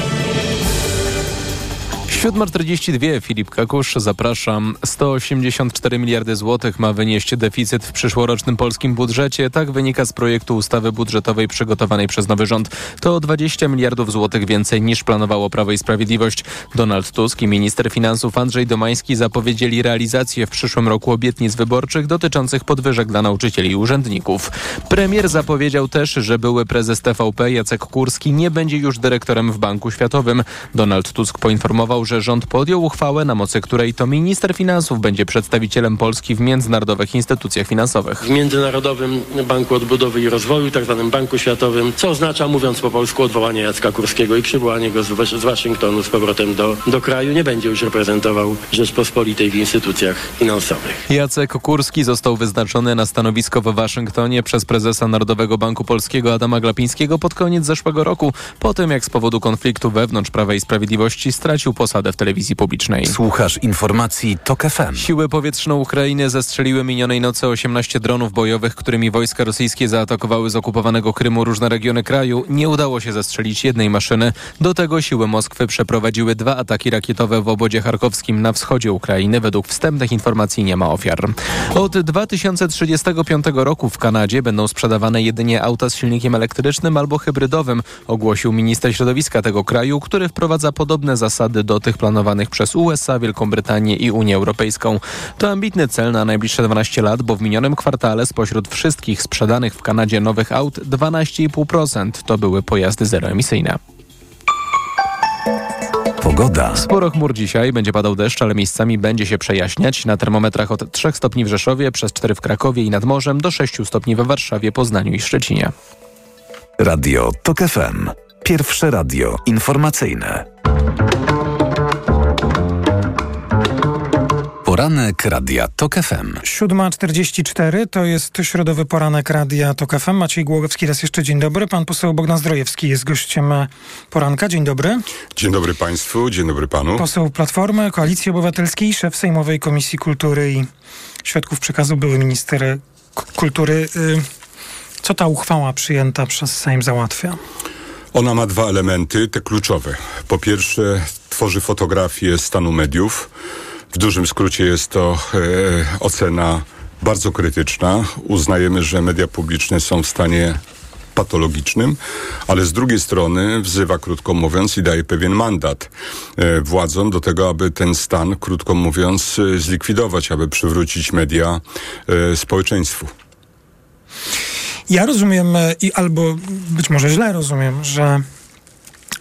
7.42 Filip Kakusz, zapraszam. 184 miliardy złotych ma wynieść deficyt w przyszłorocznym polskim budżecie. Tak wynika z projektu ustawy budżetowej przygotowanej przez nowy rząd. To o 20 miliardów złotych więcej niż planowało Prawo i Sprawiedliwość. Donald Tusk i minister finansów Andrzej Domański zapowiedzieli realizację w przyszłym roku obietnic wyborczych dotyczących podwyżek dla nauczycieli i urzędników. Premier zapowiedział też, że były prezes TVP Jacek Kurski nie będzie już dyrektorem w Banku Światowym. Donald Tusk poinformował, że rząd podjął uchwałę, na mocy której to minister finansów będzie przedstawicielem Polski w międzynarodowych instytucjach finansowych. W Międzynarodowym Banku Odbudowy i Rozwoju, tak zwanym Banku Światowym, co oznacza, mówiąc po polsku, odwołanie Jacka Kurskiego i przywołanie go z, z Waszyngtonu z powrotem do, do kraju. Nie będzie już reprezentował Rzeczpospolitej w instytucjach finansowych. Jacek Kurski został wyznaczony na stanowisko w Waszyngtonie przez prezesa Narodowego Banku Polskiego Adama Glapińskiego pod koniec zeszłego roku, po tym jak z powodu konfliktu wewnątrz Prawa i Sprawiedliwości stracił posadę w telewizji publicznej. Słuchasz informacji TOK FM. Siły powietrzne Ukrainy zestrzeliły minionej nocy 18 dronów bojowych, którymi wojska rosyjskie zaatakowały z okupowanego Krymu różne regiony kraju. Nie udało się zestrzelić jednej maszyny. Do tego siły Moskwy przeprowadziły dwa ataki rakietowe w obodzie charkowskim na wschodzie Ukrainy. Według wstępnych informacji nie ma ofiar. Od 2035 roku w Kanadzie będą sprzedawane jedynie auta z silnikiem elektrycznym albo hybrydowym, ogłosił minister środowiska tego kraju, który wprowadza podobne zasady do tych planowanych przez USA, Wielką Brytanię i Unię Europejską. To ambitny cel na najbliższe 12 lat, bo w minionym kwartale spośród wszystkich sprzedanych w Kanadzie nowych aut 12,5% to były pojazdy zeroemisyjne. Pogoda. Sporo chmur dzisiaj, będzie padał deszcz, ale miejscami będzie się przejaśniać. Na termometrach od 3 stopni w Rzeszowie, przez 4 w Krakowie i nad morzem, do 6 stopni we Warszawie, Poznaniu i Szczecinie. Radio TOK FM. Pierwsze radio informacyjne. Poranek Radia TOK FM. 7.44 to jest środowy poranek Radia TOK FM. Maciej Głogowski, raz jeszcze dzień dobry. Pan poseł Bogdan Zdrojewski jest gościem poranka. Dzień dobry. Dzień dobry Państwu, dzień dobry Panu. Poseł Platformy, Koalicji Obywatelskiej, szef Sejmowej Komisji Kultury i Świadków Przekazu, były minister kultury. Y, co ta uchwała przyjęta przez Sejm załatwia? Ona ma dwa elementy, te kluczowe. Po pierwsze, tworzy fotografię stanu mediów. W dużym skrócie jest to e, ocena bardzo krytyczna. Uznajemy, że media publiczne są w stanie patologicznym, ale z drugiej strony wzywa, krótko mówiąc, i daje pewien mandat e, władzom do tego, aby ten stan, krótko mówiąc, e, zlikwidować, aby przywrócić media e, społeczeństwu. Ja rozumiem, i albo być może źle rozumiem, że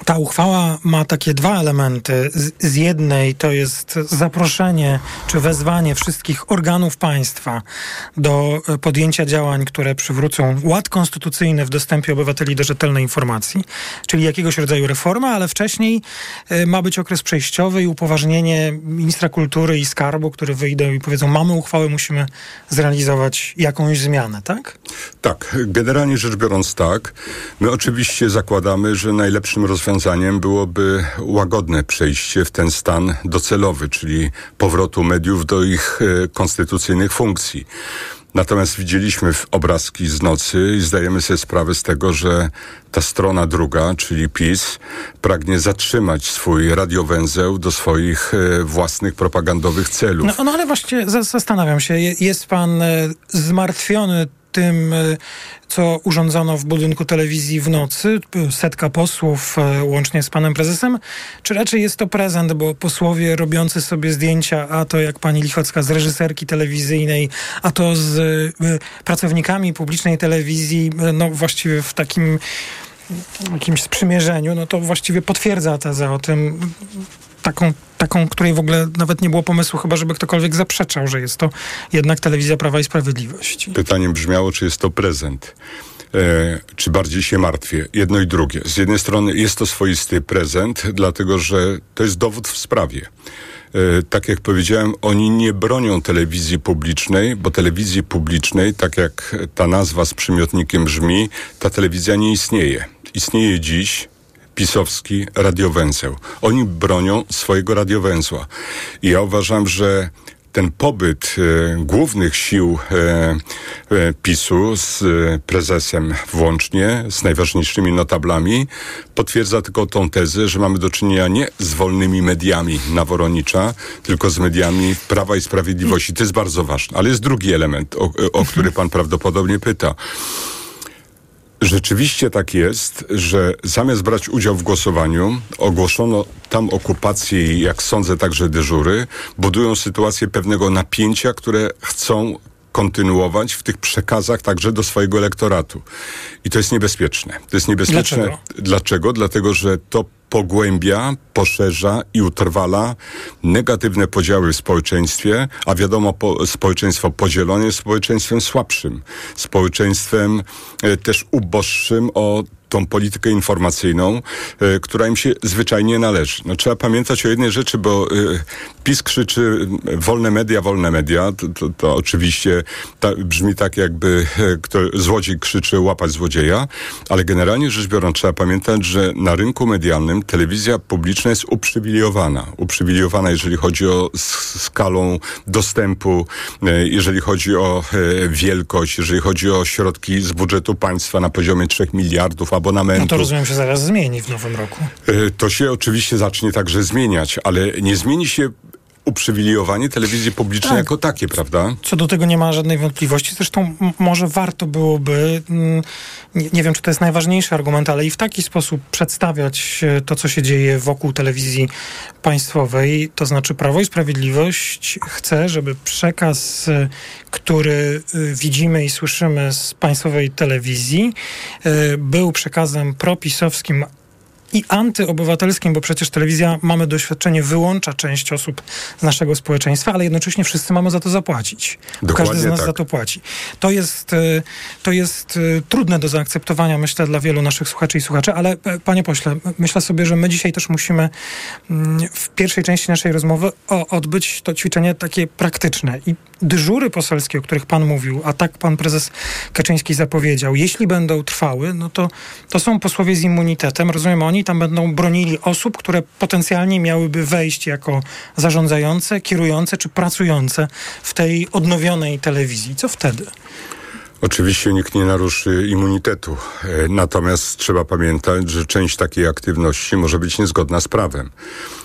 ta uchwała ma takie dwa elementy. Z, jednej to jest zaproszenie czy wezwanie wszystkich organów państwa do e, podjęcia działań, które przywrócą ład konstytucyjny w dostępie obywateli do rzetelnej informacji, czyli jakiegoś rodzaju reforma, ale wcześniej y, ma być okres przejściowy i upoważnienie ministra kultury i skarbu, które wyjdą i powiedzą, mamy uchwałę, musimy zrealizować jakąś zmianę, tak? Tak, generalnie rzecz biorąc tak. My oczywiście zakładamy, że najlepszym rozwiązaniem rozwiązaniem byłoby łagodne przejście w ten stan docelowy, czyli powrotu mediów do ich e, konstytucyjnych funkcji. Natomiast widzieliśmy obrazki z nocy i zdajemy sobie sprawę z tego, że ta strona druga, czyli PiS, pragnie zatrzymać swój radiowęzeł do swoich e, własnych propagandowych celów. No, no ale właśnie zastanawiam się, jest pan e, zmartwiony tym, e, co urządzono w budynku telewizji w nocy, setka posłów e, łącznie z panem prezesem, czy raczej jest to prezent, bo posłowie robiący sobie zdjęcia, a to jak pani Lichocka z reżyserki telewizyjnej, a to z e, pracownikami publicznej telewizji, no właściwie w takim jakimś sprzymierzeniu, no to właściwie potwierdza tezę o tym, taką, taką, której w ogóle nawet nie było pomysłu, chyba żeby ktokolwiek zaprzeczał, że jest to jednak telewizja Prawa i Sprawiedliwości. Pytanie brzmiało, czy jest to prezent. E, czy bardziej się martwię? Jedno i drugie. Z jednej strony jest to swoisty prezent, dlatego że to jest dowód w sprawie. E, tak jak powiedziałem, oni nie bronią telewizji publicznej, bo telewizji publicznej, tak jak ta nazwa z przymiotnikiem brzmi, ta telewizja nie istnieje. Istnieje dziś pisowski radiowęzeł. Oni bronią swojego radiowęzła. I ja uważam, że ten pobyt e, głównych sił e, e, PiSu z e, prezesem włącznie, z najważniejszymi notablami, potwierdza tylko tą tezę, że mamy do czynienia nie z wolnymi mediami Naworonicza, tylko z mediami Prawa i Sprawiedliwości. To jest bardzo ważne. Ale jest drugi element, o, o który pan prawdopodobnie pyta. Rzeczywiście tak jest, że zamiast brać udział w głosowaniu, ogłoszono tam okupację i, jak sądzę, także dyżury, budują sytuację pewnego napięcia, które chcą kontynuować w tych przekazach także do swojego elektoratu. I to jest niebezpieczne. To jest niebezpieczne. Dlaczego? Dlaczego? Dlatego, że to pogłębia, poszerza i utrwala negatywne podziały w społeczeństwie, a wiadomo, po, społeczeństwo podzielone jest społeczeństwem słabszym, społeczeństwem e, też uboższym o tą politykę informacyjną, e, która im się zwyczajnie należy. No, trzeba pamiętać o jednej rzeczy, bo e, PiS krzyczy e, wolne media, wolne media. To, to, to oczywiście ta, brzmi tak, jakby kto, złodziej krzyczy łapać złodzieja, ale generalnie rzecz biorąc trzeba pamiętać, że na rynku medialnym telewizja publiczna jest uprzywilejowana. Uprzywilejowana, jeżeli chodzi o skalą dostępu, jeżeli chodzi o wielkość, jeżeli chodzi o środki z budżetu państwa na poziomie 3 miliardów abonamentu. No to rozumiem się zaraz zmieni w nowym roku. E, To się oczywiście zacznie także zmieniać, ale nie zmieni się uprzywilejowanie telewizji publicznej Tak. jako takie, prawda? Co do tego nie ma żadnej wątpliwości. Zresztą może warto byłoby, mm, nie, wiem czy to jest najważniejszy argument, ale i w taki sposób przedstawiać e, to, co się dzieje wokół telewizji państwowej. To znaczy Prawo i Sprawiedliwość chce, żeby przekaz, e, który e, widzimy i słyszymy z państwowej telewizji, był przekazem propisowskim i antyobywatelskim, bo przecież telewizja, mamy doświadczenie, wyłącza część osób z naszego społeczeństwa, ale jednocześnie wszyscy mamy za to zapłacić. Dokładnie każdy z nas tak. za to płaci. To jest, y, to jest y, trudne do zaakceptowania, myślę, dla wielu naszych słuchaczy i słuchaczy, ale e, panie pośle, myślę sobie, że my dzisiaj też musimy mm, w pierwszej części naszej rozmowy odbyć to ćwiczenie takie praktyczne. I dyżury poselskie, o których pan mówił, a tak pan prezes Kaczyński zapowiedział, jeśli będą trwały, no to, to są posłowie z immunitetem. Rozumiem, oni tam będą bronili osób, które potencjalnie miałyby wejść jako zarządzające, kierujące czy pracujące w tej odnowionej telewizji. Co wtedy? Oczywiście nikt nie naruszy immunitetu. E, Natomiast trzeba pamiętać, że część takiej aktywności może być niezgodna z prawem.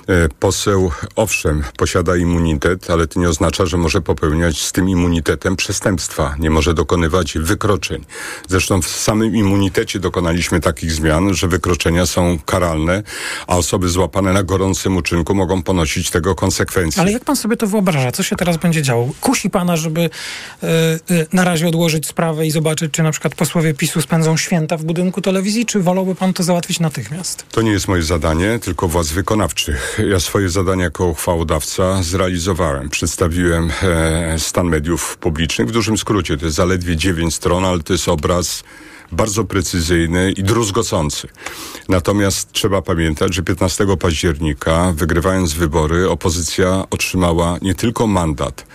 E, Poseł, owszem, posiada immunitet, ale to nie oznacza, że może popełniać z tym immunitetem przestępstwa. Nie może dokonywać wykroczeń. Zresztą w samym immunitecie dokonaliśmy takich zmian, że wykroczenia są karalne, a osoby złapane na gorącym uczynku mogą ponosić tego konsekwencje. Ale jak pan sobie to wyobraża? Co się teraz będzie działo? Kusi pana, żeby e, e, na razie odłożyć sprawę i zobaczyć, czy na przykład posłowie PiSu spędzą święta w budynku telewizji, czy wolałby pan to załatwić natychmiast? To nie jest moje zadanie, tylko władz wykonawczych. Ja swoje zadanie jako uchwałodawca zrealizowałem. Przedstawiłem e, stan mediów publicznych. W dużym skrócie to jest zaledwie dziewięć stron, ale to jest obraz bardzo precyzyjny i druzgocący. Natomiast trzeba pamiętać, że 15 października, wygrywając wybory, opozycja otrzymała nie tylko mandat,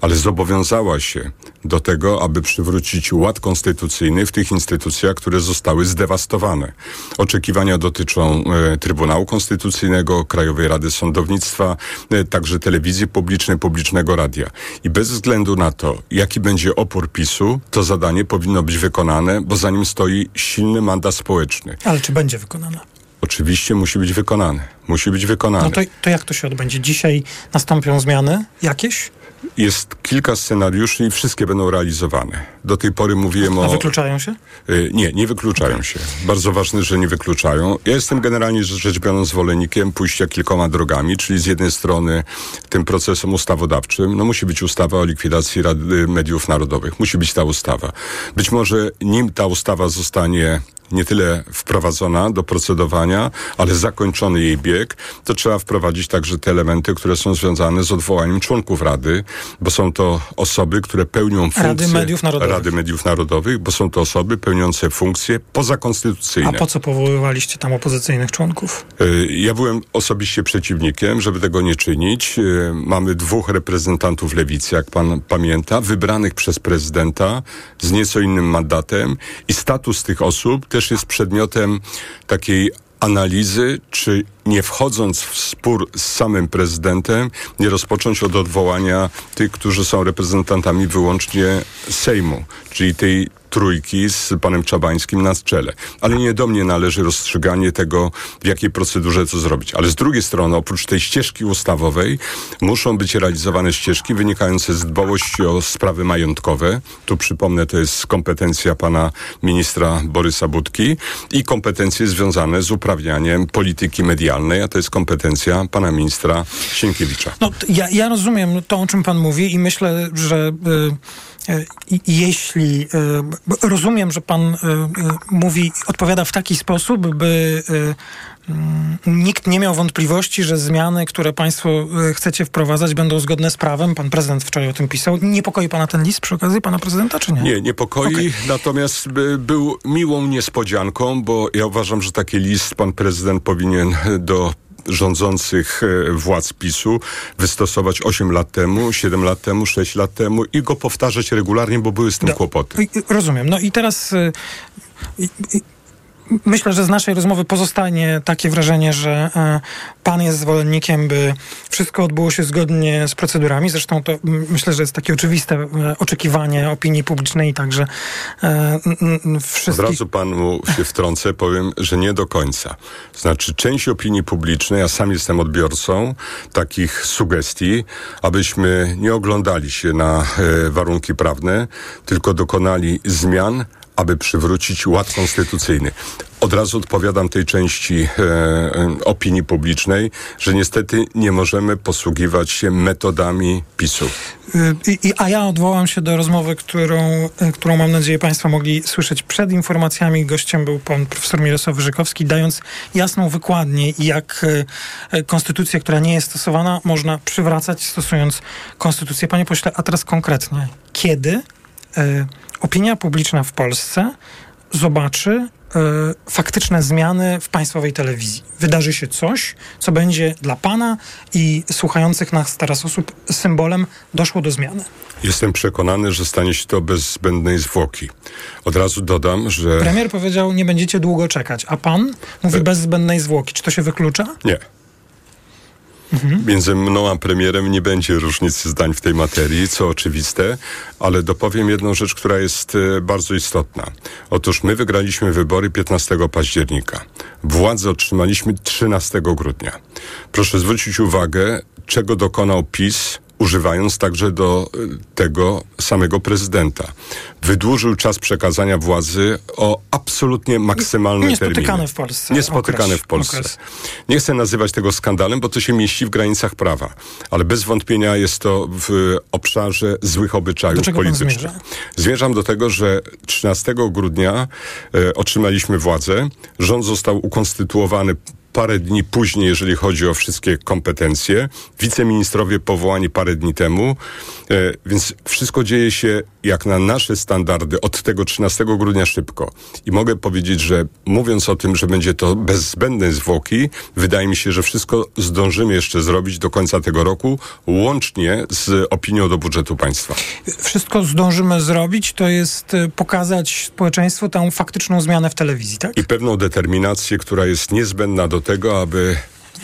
ale zobowiązała się do tego, aby przywrócić ład konstytucyjny w tych instytucjach, które zostały zdewastowane. Oczekiwania dotyczą e, Trybunału Konstytucyjnego, Krajowej Rady Sądownictwa, e, także telewizji publicznej, publicznego radia. I bez względu na to, jaki będzie opór PiSu, to zadanie powinno być wykonane, bo za nim stoi silny mandat społeczny. Ale czy będzie wykonana? Oczywiście musi być wykonany. Musi być wykonany. No to, to jak to się odbędzie? Dzisiaj nastąpią zmiany jakieś? Jest kilka scenariuszy i wszystkie będą realizowane. Do tej pory mówiłem A o... wykluczają się? Y, Nie, nie wykluczają się. Bardzo ważne, że nie wykluczają. Ja jestem generalnie rzecz biorąc zwolennikiem pójścia kilkoma drogami, czyli z jednej strony tym procesem ustawodawczym, no musi być ustawa o likwidacji Rady Mediów Narodowych. Musi być ta ustawa. Być może nim ta ustawa zostanie nie tyle wprowadzona do procedowania, ale zakończony jej bieg, to trzeba wprowadzić także te elementy, które są związane z odwołaniem członków Rady, bo są to osoby, które pełnią funkcje Rady Mediów Narodowych. Rady Mediów Narodowych, bo są to osoby pełniące funkcje pozakonstytucyjne. A po co powoływaliście tam opozycyjnych członków? Y, Ja byłem osobiście przeciwnikiem, żeby tego nie czynić. Y, Mamy dwóch reprezentantów lewicy, jak pan pamięta, wybranych przez prezydenta z nieco innym mandatem i status tych osób też jest przedmiotem takiej analizy, czy nie wchodząc w spór z samym prezydentem, nie rozpocząć od odwołania tych, którzy są reprezentantami wyłącznie Sejmu, czyli tej trójki z panem Czabańskim na czele. Ale nie do mnie należy rozstrzyganie tego, w jakiej procedurze to zrobić. Ale z drugiej strony, oprócz tej ścieżki ustawowej, muszą być realizowane ścieżki wynikające z dbałości o sprawy majątkowe. Tu przypomnę, to jest kompetencja pana ministra Borysa Budki i kompetencje związane z uprawnianiem polityki medialnej, a to jest kompetencja pana ministra Sienkiewicza. No, ja, ja rozumiem to, o czym pan mówi i myślę, że y, y, i- jeśli b- rozumiem, że pan y, y, mówi, odpowiada w taki sposób, by mm, nikt nie miał wątpliwości, że zmiany, które państwo chcecie wprowadzać, będą zgodne z prawem. Pan prezydent wczoraj o tym pisał. Niepokoi pana ten list przy okazji pana prezydenta, czy nie? Nie, niepokoi, Okej. natomiast by, był miłą niespodzianką, bo ja uważam, że taki list pan prezydent powinien do rządzących e, władz PiSu wystosować 8 lat temu, 7 lat temu, 6 lat temu i go powtarzać regularnie, bo były z tym kłopoty. I- i- Rozumiem. No i teraz y, i- i- myślę, że z naszej rozmowy pozostanie takie wrażenie, że e, pan jest zwolennikiem, by wszystko odbyło się zgodnie z procedurami. Zresztą to myślę, że jest takie oczywiste e, oczekiwanie opinii publicznej także e, n- Od wszystkich... razu panu się wtrącę, powiem, że nie do końca. Znaczy, część opinii publicznej, ja sam jestem odbiorcą takich sugestii, abyśmy nie oglądali się na warunki prawne, tylko dokonali zmian, aby przywrócić ład konstytucyjny. Od razu odpowiadam tej części e, e, opinii publicznej, że niestety nie możemy posługiwać się metodami PiSu. Y, I, i, a ja odwołam się do rozmowy, którą, y, którą mam nadzieję Państwo mogli słyszeć przed informacjami. Gościem był pan profesor Mirosław Wyżykowski, dając jasną wykładnię, jak konstytucję, która nie jest stosowana, można przywracać stosując konstytucję. Panie pośle, a teraz konkretnie, kiedy opinia publiczna w Polsce zobaczy y, faktyczne zmiany w państwowej telewizji. Wydarzy się coś, co będzie dla pana i słuchających nas teraz osób symbolem doszło do zmiany. Jestem przekonany, że stanie się to bez zbędnej zwłoki. Od razu dodam, że... Premier powiedział, nie będziecie długo czekać, a pan mówi bez zbędnej zwłoki. Czy to się wyklucza? Nie. Między mną a premierem nie będzie różnicy zdań w tej materii, co oczywiste, ale dopowiem jedną rzecz, która jest e, bardzo istotna. Otóż my wygraliśmy wybory 15 października. Władzę otrzymaliśmy 13 grudnia. Proszę zwrócić uwagę, czego dokonał PiS używając także do y, tego samego prezydenta. Wydłużył czas przekazania władzy o absolutnie maksymalne Niespotykany terminy. w Polsce Niespotykany okres- w Polsce. okres. Nie chcę nazywać tego skandalem, bo to się mieści w granicach prawa, ale bez wątpienia jest to w obszarze złych obyczajów politycznych. zmierza? Zmierzam do tego, że 13 grudnia e, otrzymaliśmy władzę. Rząd został ukonstytuowany parę dni później, jeżeli chodzi o wszystkie kompetencje. Wiceministrowie powołani parę dni temu, e, więc wszystko dzieje się jak na nasze standardy od tego 13 grudnia szybko. I mogę powiedzieć, że mówiąc o tym, że będzie to bez zbędnej zwłoki, wydaje mi się, że wszystko zdążymy jeszcze zrobić do końca tego roku, łącznie z opinią do budżetu państwa. Wszystko zdążymy zrobić, to jest y, pokazać społeczeństwu tę faktyczną zmianę w telewizji, tak? i pewną determinację, która jest niezbędna do tego, aby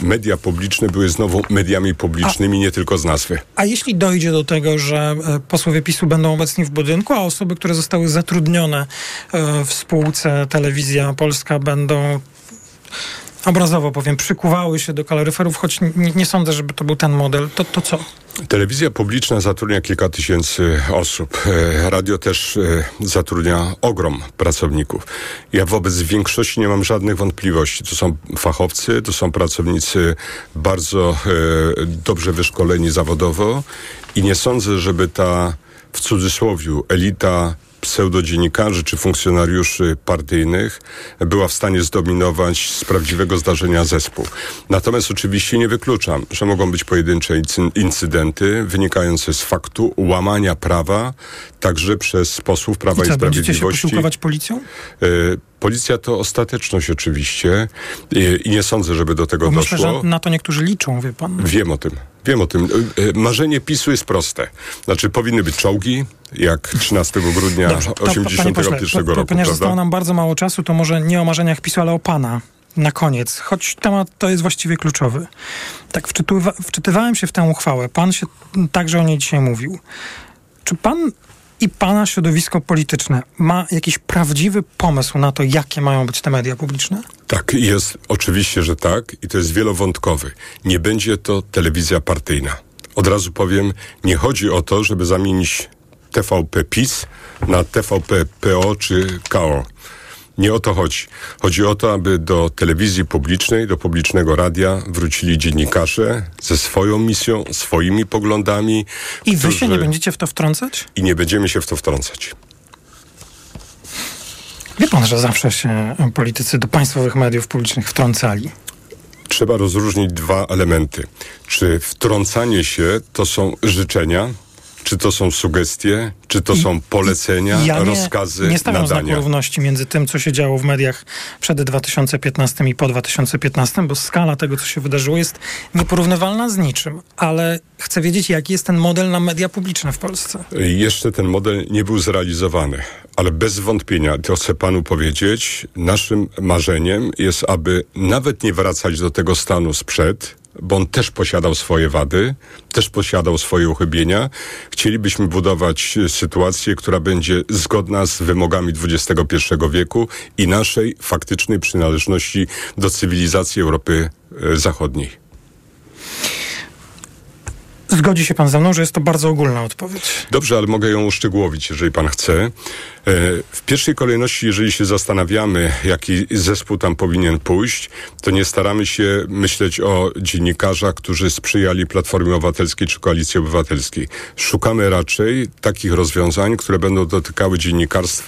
media publiczne były znowu mediami publicznymi, nie tylko z nazwy. A jeśli dojdzie do tego, że e, posłowie PiSu będą obecni w budynku, a osoby, które zostały zatrudnione e, w spółce Telewizja Polska będą obrazowo powiem, przykuwały się do kaloryferów, choć nie, nie sądzę, żeby to był ten model, to, to co? Telewizja publiczna zatrudnia kilka tysięcy osób. E, Radio też e, zatrudnia ogrom pracowników. Ja wobec większości nie mam żadnych wątpliwości. To są fachowcy, to są pracownicy bardzo e, dobrze wyszkoleni zawodowo i nie sądzę, żeby ta w cudzysłowie elita pseudodziennikarzy czy funkcjonariuszy partyjnych była w stanie zdominować z prawdziwego zdarzenia zespół. Natomiast oczywiście nie wykluczam, że mogą być pojedyncze incy- incydenty wynikające z faktu łamania prawa także przez posłów Prawa I i, co, będziecie się Sprawiedliwości. posiłkować policją? E, Policja to ostateczność oczywiście i, i nie sądzę, żeby do tego Bo myślę, doszło. że na to niektórzy liczą, wie pan. Wiem o tym. Wiem o tym. E, e, Marzenie PiSu jest proste. Znaczy powinny być czołgi, jak 13 grudnia Dobrze, to, 81 panie pośle, roku, po- po- Ponieważ zostało prawda? nam bardzo mało czasu, to może nie o marzeniach PiSu, ale o pana. Na koniec, choć temat to jest właściwie kluczowy. Tak, wczytywa, wczytywałem się w tę uchwałę. Pan się także o niej dzisiaj mówił. Czy pan i pana środowisko polityczne ma jakiś prawdziwy pomysł na to, jakie mają być te media publiczne? Tak, jest oczywiście, że tak i to jest wielowątkowy. Nie będzie to telewizja partyjna. Od razu powiem, nie chodzi o to, żeby zamienić TVP PiS na TVP PO czy KO. Nie o to chodzi. Chodzi o to, aby do telewizji publicznej, do publicznego radia wrócili dziennikarze ze swoją misją, swoimi poglądami. I wy się którzy- nie będziecie w to wtrącać? I nie będziemy się w to wtrącać. Wie pan, że zawsze się politycy do państwowych mediów publicznych wtrącali. Trzeba rozróżnić dwa elementy. Czy wtrącanie się to są życzenia, czy to są sugestie, czy to są polecenia, Ja nie, rozkazy, nie stawiam nadania. równości między tym, co się działo w mediach przed 2015 i po 2015, bo skala tego, co się wydarzyło, jest nieporównywalna z niczym. Ale chcę wiedzieć, jaki jest ten model na media publiczne w Polsce. Jeszcze ten model nie był zrealizowany, ale bez wątpienia, to chcę panu powiedzieć, naszym marzeniem jest, aby nawet nie wracać do tego stanu sprzed, bo on też posiadał swoje wady, też posiadał swoje uchybienia. Chcielibyśmy budować e, sytuację, która będzie zgodna z wymogami XXI wieku i naszej faktycznej przynależności do cywilizacji Europy e, Zachodniej. Zgodzi się pan ze mną, że jest to bardzo ogólna odpowiedź. Dobrze, ale mogę ją uszczegółowić, jeżeli pan chce. E, W pierwszej kolejności, jeżeli się zastanawiamy, jaki zespół tam powinien pójść, to nie staramy się myśleć o dziennikarzach, którzy sprzyjali Platformie Obywatelskiej czy Koalicji Obywatelskiej. Szukamy raczej takich rozwiązań, które będą dotykały dziennikarstwa